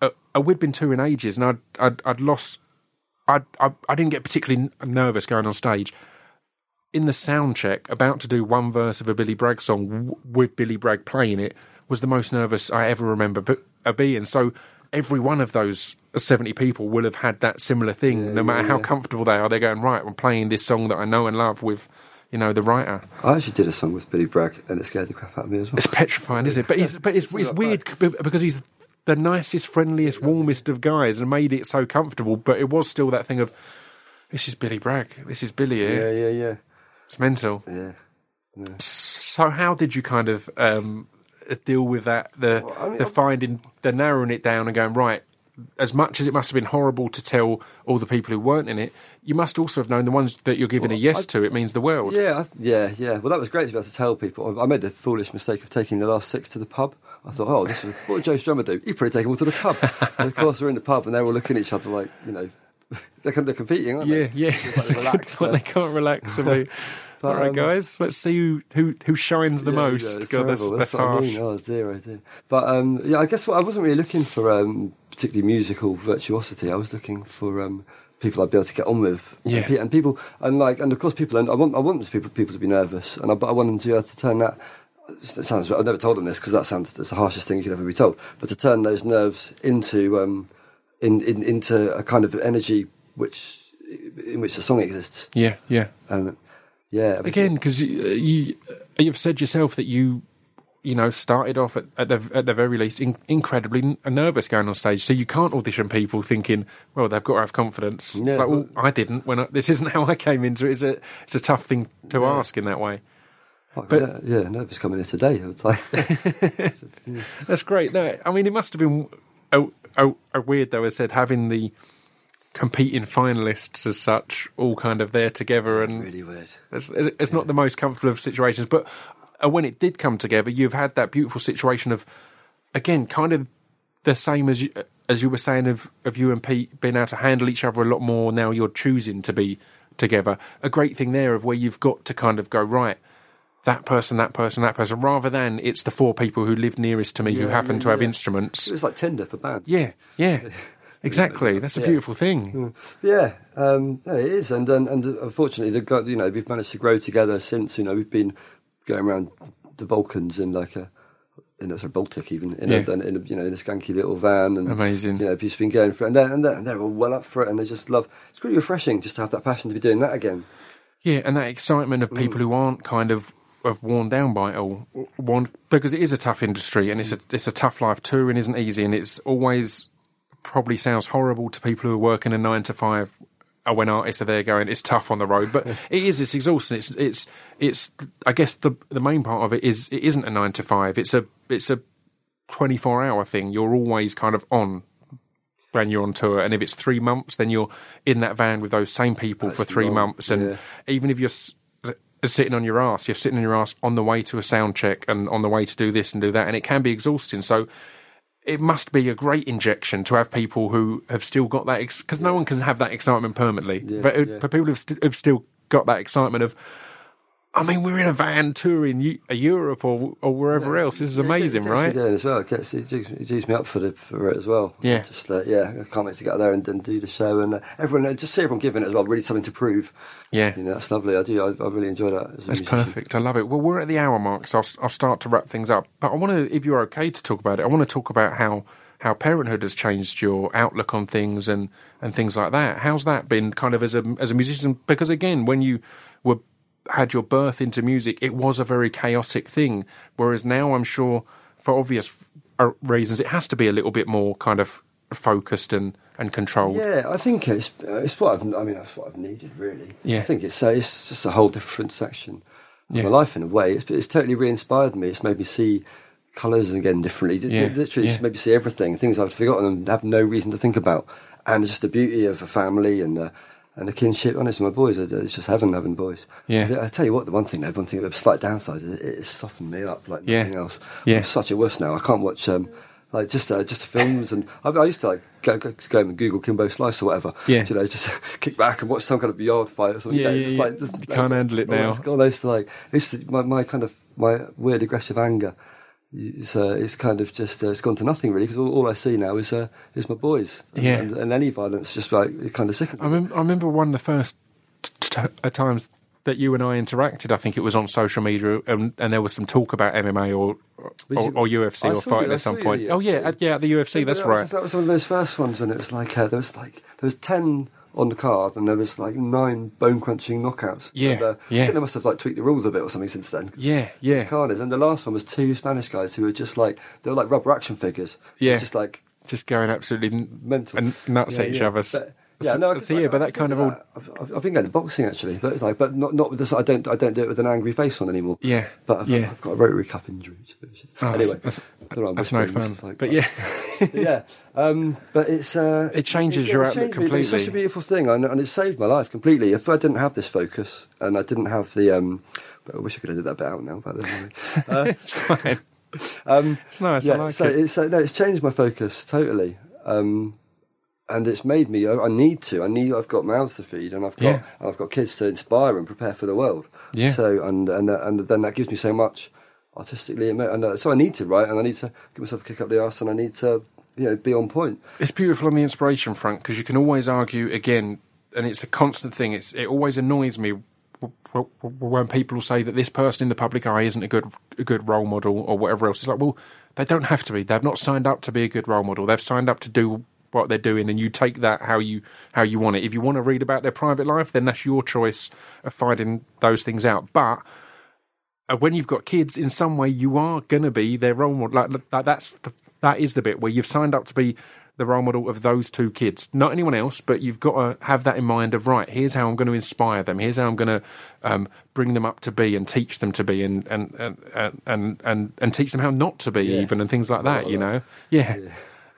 uh, we'd been touring ages, and I'd I'd, I'd lost, I'd, I I didn't get particularly nervous going on stage. In the sound check, about to do one verse of a Billy Bragg song w- with Billy Bragg playing it, was the most nervous I ever remember uh, being. So every one of those 70 people will have had that similar thing, no matter how comfortable they are. They're going, right, I'm playing this song that I know and love with, you know, the writer. I actually did a song with Billy Bragg, and it scared the crap out of me as well. It's petrifying, isn't it? But, he's, but it's, it's not weird c- because he's the nicest, friendliest, warmest of guys and made it so comfortable, but it was still that thing of, this is Billy Bragg. This is Billy here. Yeah, yeah, yeah, It's mental. yeah. So, how did you kind of um, deal with that? The I mean, the I've- finding, the narrowing it down and going right. As much as it must have been horrible to tell all the people who weren't in it, you must also have known the ones that you're giving a yes to. It means the world. Yeah, I, yeah, yeah. Well, that was great to be able to tell people. I I made the foolish mistake of taking the last six to the pub. I thought, oh, this is what would Joe Strummer do? He'd probably take them all to the pub. and of course, we're in the pub and they're all looking at each other like, you know, *laughs* they're, they're competing, aren't Yeah, they? yeah. They're *laughs* It's a quite good relaxed point. there. They can't relax. They, *laughs* But, all right, um, guys, let's see who who, who shines the Yeah, most. yeah, God, that's, that's I mean. Oh dear, oh dear. But um, yeah, I guess what, I wasn't really looking for um, particularly musical virtuosity. I was looking for um, people I'd be able to get on with. Yeah. and, pe- and people, and like, and of course, people. And I want, I want people, people to be nervous, and I, but I want them to be able to turn that. It sounds. I've never told them this because that sounds. It's the harshest thing you could ever be told. But to turn those nerves into, um, in, in into a kind of energy which, in which the song exists. Yeah, yeah. And yeah, I mean, Again, because uh, you, you you've said yourself that you you know started off at, at the at the very least in, incredibly nervous going on stage, so you can't audition people thinking, well, they've got to have confidence. Yeah, it's like, well, I didn't. When I, this isn't *laughs* how I came into it. It's a it's a tough thing to ask in that way. But, But- yeah, yeah, nervous coming here today. I would say. *laughs* *laughs* That's great. No, I mean it must have been a, a, a weird though. As said, having the competing finalists as such all kind of there together and really weird. It's, it's not the most comfortable of situations, but uh, when it did come together, you've had that beautiful situation of, again, kind of the same as you, as you were saying of, of you and Pete being able to handle each other a lot more. Now you're choosing to be together. A great thing there of where you've got to kind of go right. That person, that person, that person, rather than it's the four people who live nearest to me who happen yeah, to have instruments. It was like Tinder for bands. Yeah, yeah, *laughs* exactly. That's a Yeah. beautiful thing. Yeah, um, no, it is, and and, and unfortunately, the got you know we've managed to grow together since. You know, we've been going around the Balkans in like a. In a sort of Baltic, even in, Yeah. a, in a you know in a skanky little van, and Amazing. You know, just been going for it, and they're, and, they're, and they're all well up for it, and they just love. It's really refreshing just to have that passion to be doing that again. Yeah, and that excitement of Mm. people who aren't kind of of worn down by it all, worn, because it is a tough industry and it's a it's a tough life. Touring isn't easy, and it's always probably sounds horrible to people who are working a nine to five. uh, When artists are there going, it's tough on the road, but *laughs* it is. It's exhausting. It's it's it's. I guess the the main part of it is it isn't a nine to five. It's a it's a twenty four hour thing. You're always kind of on when you're on tour, and if it's three months, then you're in that van with those same people for three long, months, and yeah. even if you're sitting on your ass, you're sitting on your ass on the way to a sound check and on the way to do this and do that, and it can be exhausting. So it must be a great injection to have people who have still got that because no one can have that excitement permanently. Yeah, but uh, yeah. for people who've, st- who've still got that excitement of I mean, we're in a van touring uh, Europe or or wherever else. This is Yeah, it amazing, gets me right? going as well. It gets it jigs, it jigs me up for the for it as well. Yeah. just uh, yeah, I can't wait to get out there and, and do the show and uh, everyone uh, just see everyone giving it as well. Really something to prove. Yeah. you know that's lovely. I do. I, I really enjoy that. As That's perfect. I love it. Well, we're at the hour mark, so I'll, I'll start to wrap things up. But I want to, if you're okay to talk about it, I want to talk about how how parenthood has changed your outlook on things and and things like that. How's that been, kind of as a as a musician? Because again, when you had your birth into music, it was a very chaotic thing. Whereas now, I'm sure, for obvious reasons, it has to be a little bit more kind of focused and and controlled. Yeah, I think it's uh, it's what I've. I mean, that's what I've needed really. Yeah. I think it's uh, it's just a whole different section of Yeah. my life in a way. It's it's totally re-inspired me. It's made me see colours again differently. Yeah, Literally, yeah. made me see everything, things I've forgotten and have no reason to think about, and just the beauty of a family and. Uh, and the kinship, honestly, my boys, it's just heaven having boys. Yeah. I, I tell you what, the one thing, though, one thing, the slight downside is it, it's softened me up like Yeah. nothing else. Yeah. I'm such a wuss now. I can't watch um, like just uh, just films, and I, I used to like go, go, go and Google Kimbo Slice or whatever. Yeah. you know, just *laughs* kick back and watch some kind of yard fight or something. Yeah, you know, yeah, like just, You can't handle it now. It's got those like it's my, my kind of my weird aggressive anger. It's, uh, it's kind of just uh, it's gone to nothing really because all, all I see now is uh, is my boys and, Yeah. and, and any violence just like kind of sickens. I, mem- I remember one of the first t- t- uh, times that you and I interacted. I think it was on social media, and, and there was some talk about MMA or or, or UFC I or fighting you- at some point. Oh yeah, at, yeah, at the UFC. Yeah, that's that right. Was, that was one of those first ones when it was like uh, there was like there was ten on the card and there was like nine bone crunching knockouts. Yeah, and, uh, yeah. I think they must have like tweaked the rules a bit or something since then. yeah, yeah, Carnage. And the last one was two Spanish guys who were just like they were like rubber action figures. Yeah. just like just going absolutely mental and nuts Yeah, at each yeah. other. But- yeah, no, I so yeah, but that kind of all. I've, I've, been going to boxing actually, but it's like, but not not with this. I don't I don't do it with an angry face on anymore. Yeah, but I've, yeah. I've got a rotary cuff injury. Oh, anyway, that's, I don't know, I'm that's no fun. like- but yeah, yeah, um, but it's uh, It changes yeah, your outlook changed but It's such a beautiful thing, and, and it saved my life completely. If I didn't have this focus, and I didn't have the, um, but I wish I could have did that bit out now. But *laughs* uh, it's fine. *laughs* um, It's nice. yeah, I like so it. it's uh, no, it's changed my focus totally, um, and it's made me. I, I need to. I need. I've got mouths to feed, and I've got. Yeah. and I've got kids to inspire and prepare for the world. Yeah. So and and and then that gives me so much artistically, and uh, so I need to write, and I need to give myself a kick up the arse, and I need to you know be on point. It's beautiful on the inspiration front because you can always argue again, and it's a constant thing. It's it always annoys me when people say that this person in the public eye isn't a good a good role model or whatever else. It's like, well, they don't have to be. They've not signed up to be a good role model. They've signed up to do what they're doing, and you take that how you how you want it. If you want to read about their private life, then that's your choice of finding those things out. But uh, when you've got kids, in some way, you are going to be their role model. Like, like that's the, that is the bit where you've signed up to be the role model of those two kids, not anyone else. But you've got to have that in mind. Of right, here's how I'm going to inspire them. Here's how I'm going to um, bring them up to be and teach them to be, and and and and and, and, teach them how not to be, Yeah. even and things like that. love You know, yeah.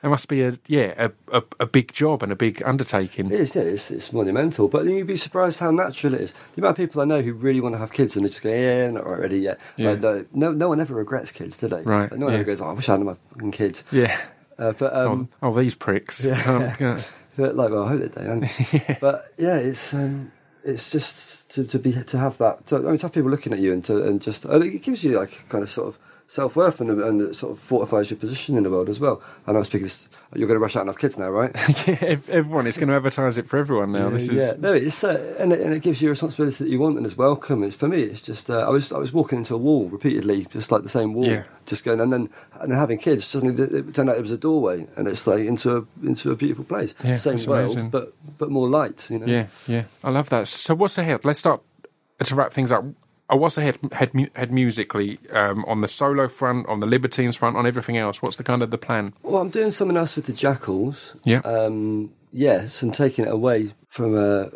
It must be a yeah a, a, a big job and a big undertaking. It is, yeah, it's, it's monumental. But then you'd be surprised how natural it is. The amount of people I know who really want to have kids and they just go, yeah, not right ready yet. Yeah. Like, no, no, no one ever regrets kids, do they? Right, Like, no one yeah. ever goes, oh, I wish I had my fucking kids. Yeah. Uh, but um, oh, oh, these pricks. Yeah. Yeah. *laughs* But like, well, I hope they don't. *laughs* But yeah, it's um, it's just to, to be to have that. To, I mean, to have people looking at you and to and just uh, it gives you like kind of sort of self worth and, and it sort of fortifies your position in the world as well. And I was speaking. This, you're going to rush out and have kids now, right? *laughs* yeah, everyone is going to advertise it for everyone now. this is yeah, no, it's uh, and, it, and it gives you a responsibility that you want and is welcome. It's for me. It's just uh, I was I was walking into a wall repeatedly, just like the same wall, Yeah. just going and then and then having kids. Suddenly it, it turned out it was a doorway, and it's like into a into a beautiful place. Yeah, same world, amazing. but but more light. You know. Yeah, yeah, I love that. So, what's ahead? Let's start to wrap things up. Uh, what's ahead, head, head musically um, on the solo front, on the Libertines front, on everything else? What's the kind of the plan? Well, I'm doing something else with the Jackals. Yeah. Um, yes, and taking it away from uh,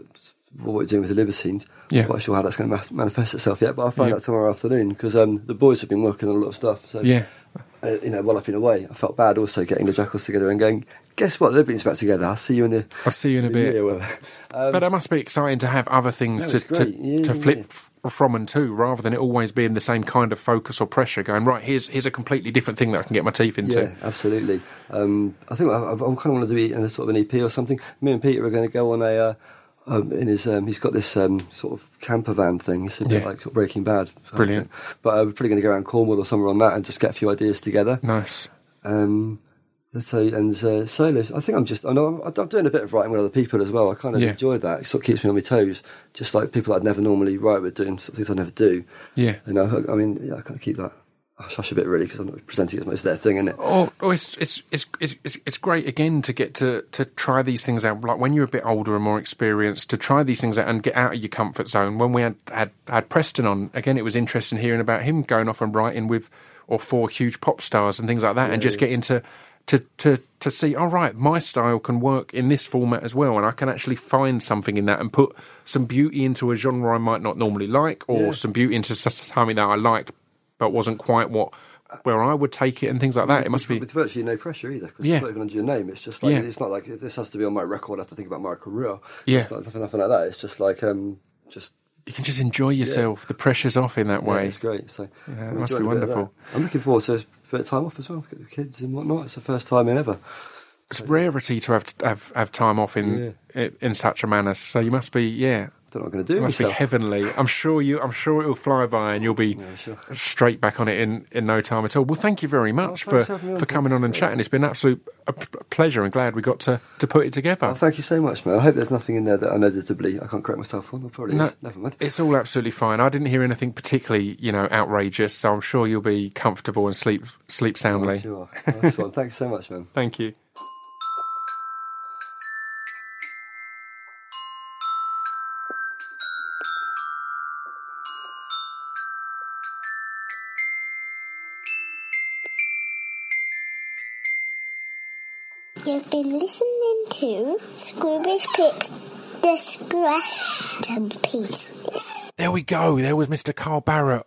what we're doing with the Libertines. Yeah. I'm not sure how that's going to ma- manifest itself yet, but I'll find Yeah. out tomorrow afternoon because um, the boys have been working on a lot of stuff. So Yeah, uh, you know, while I've been away, I felt bad also getting the Jackals together and going, guess what? They've been back together. I'll see you in the. I'll see you in a bit. *laughs* Um, but that must be exciting to have other things No, to to, Yeah, to flip from and to, rather than it always being the same kind of focus or pressure. Going right, here's here's a completely different thing that I can get my teeth into. yeah, absolutely. Um, I think I, I kind of wanted to be in a sort of an EP or something. Me and Peter are going to go on a. Uh, um, in his um, he's got this um, sort of camper van thing. It's a bit Yeah. like Breaking Bad. Brilliant. But uh, we're probably going to go around Cornwall or somewhere on that and just get a few ideas together. Nice. Um, let's say, and uh, solo. I think I'm just. I know I'm, I'm doing a bit of writing with other people as well. I kind of Yeah. enjoy that. It sort of keeps me on my toes. Just like people I'd never normally write with, doing sort of things I never do. Yeah. You know, I mean, yeah, I kind of keep that hush hush a bit really because I'm not presenting it as much as their thing, isn't it? Oh, oh it's, it's it's it's it's great again to get to to try these things out. Like when you're a bit older and more experienced, to try these things out and get out of your comfort zone. When we had had, had Preston on again, it was interesting hearing about him going off and writing with or for huge pop stars and things like that, and just getting to. To, to, to see, all right, my style can work in this format as well, and I can actually find something in that and put some beauty into a genre I might not normally like, or Yeah. some beauty into something that I like, but wasn't quite what where I would take it and things like that. It must with, be with virtually no pressure either. Cause Yeah. it's not even under your name. It's just like Yeah. it's not like this has to be on my record. I have to think about my career. Yeah. it's not nothing, nothing like that. It's just like um, just you can just enjoy yourself. The pressure's off in that yeah, way. it's great. So it must be enjoying a bit of wonderful. I'm looking forward to bit of time off as well. Get the kids and whatnot. It's the first time ever. It's rarity to have have, have time off in, in in such a manner. So you must be yeah. I don't know what I'm going to do. It must be heavenly. I'm sure you. I'm sure it'll fly by, and you'll be sure. straight back on it in, in no time at all. Well, thank you very much Oh, for, for having me on. for coming on and chatting. It's been an absolute a p- pleasure, and glad we got to, to put it together. Oh, thank you so much, man. I hope there's nothing in there that inevitably I can't correct myself on. Probably No, is. Never mind. It's all absolutely fine. I didn't hear anything particularly, you know, outrageous. So I'm sure you'll be comfortable and sleep sleep soundly. Sure. Nice one. Thanks so much, man. *laughs* Thank you. You've been listening to Scroobius Pip's Distraction Pieces. There we go. There was Mr. Carl Barât.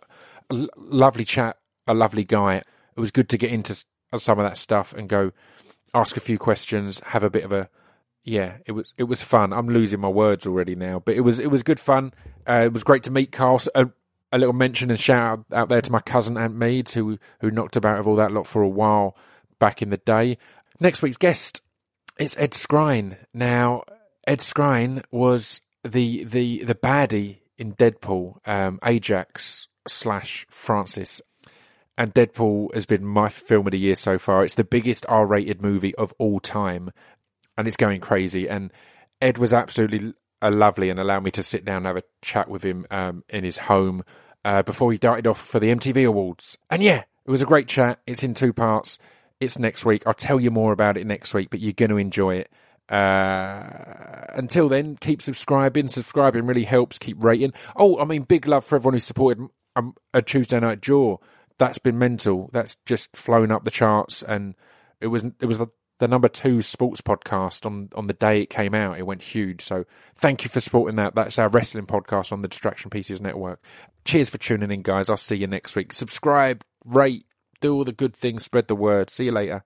A l- lovely chat, a lovely guy. It was good to get into some of that stuff and go ask a few questions, have a bit of a yeah. It was it was fun. I'm losing my words already now, but it was it was good fun. Uh, it was great to meet Carl. So, A, a little mention and shout out, out there to my cousin Aunt Meads, who who knocked about with all that lot for a while back in the day. Next week's guest is Ed Skrein. Now, Ed Skrein was the the the baddie in Deadpool, um, Ajax slash Francis, and Deadpool has been my film of the year so far. It's the biggest R-rated movie of all time, and it's going crazy. And Ed was absolutely lovely and allowed me to sit down and have a chat with him um, in his home uh, before he darted off for the MTV Awards. And yeah, it was a great chat. It's in two parts. It's next week. I'll tell you more about it next week, but you're going to enjoy it. Uh, until then, keep subscribing. Subscribing really helps. Keep rating. Oh, I mean, big love for everyone who supported um, a Tuesday Night Jaw. That's been mental. That's just flown up the charts, and it was it was the, the number two sports podcast on on the day it came out. It went huge. So thank you for supporting that. That's our wrestling podcast on the Distraction Pieces Network. Cheers for tuning in, guys. I'll see you next week. Subscribe, rate, do all the good things, spread the word. See you later.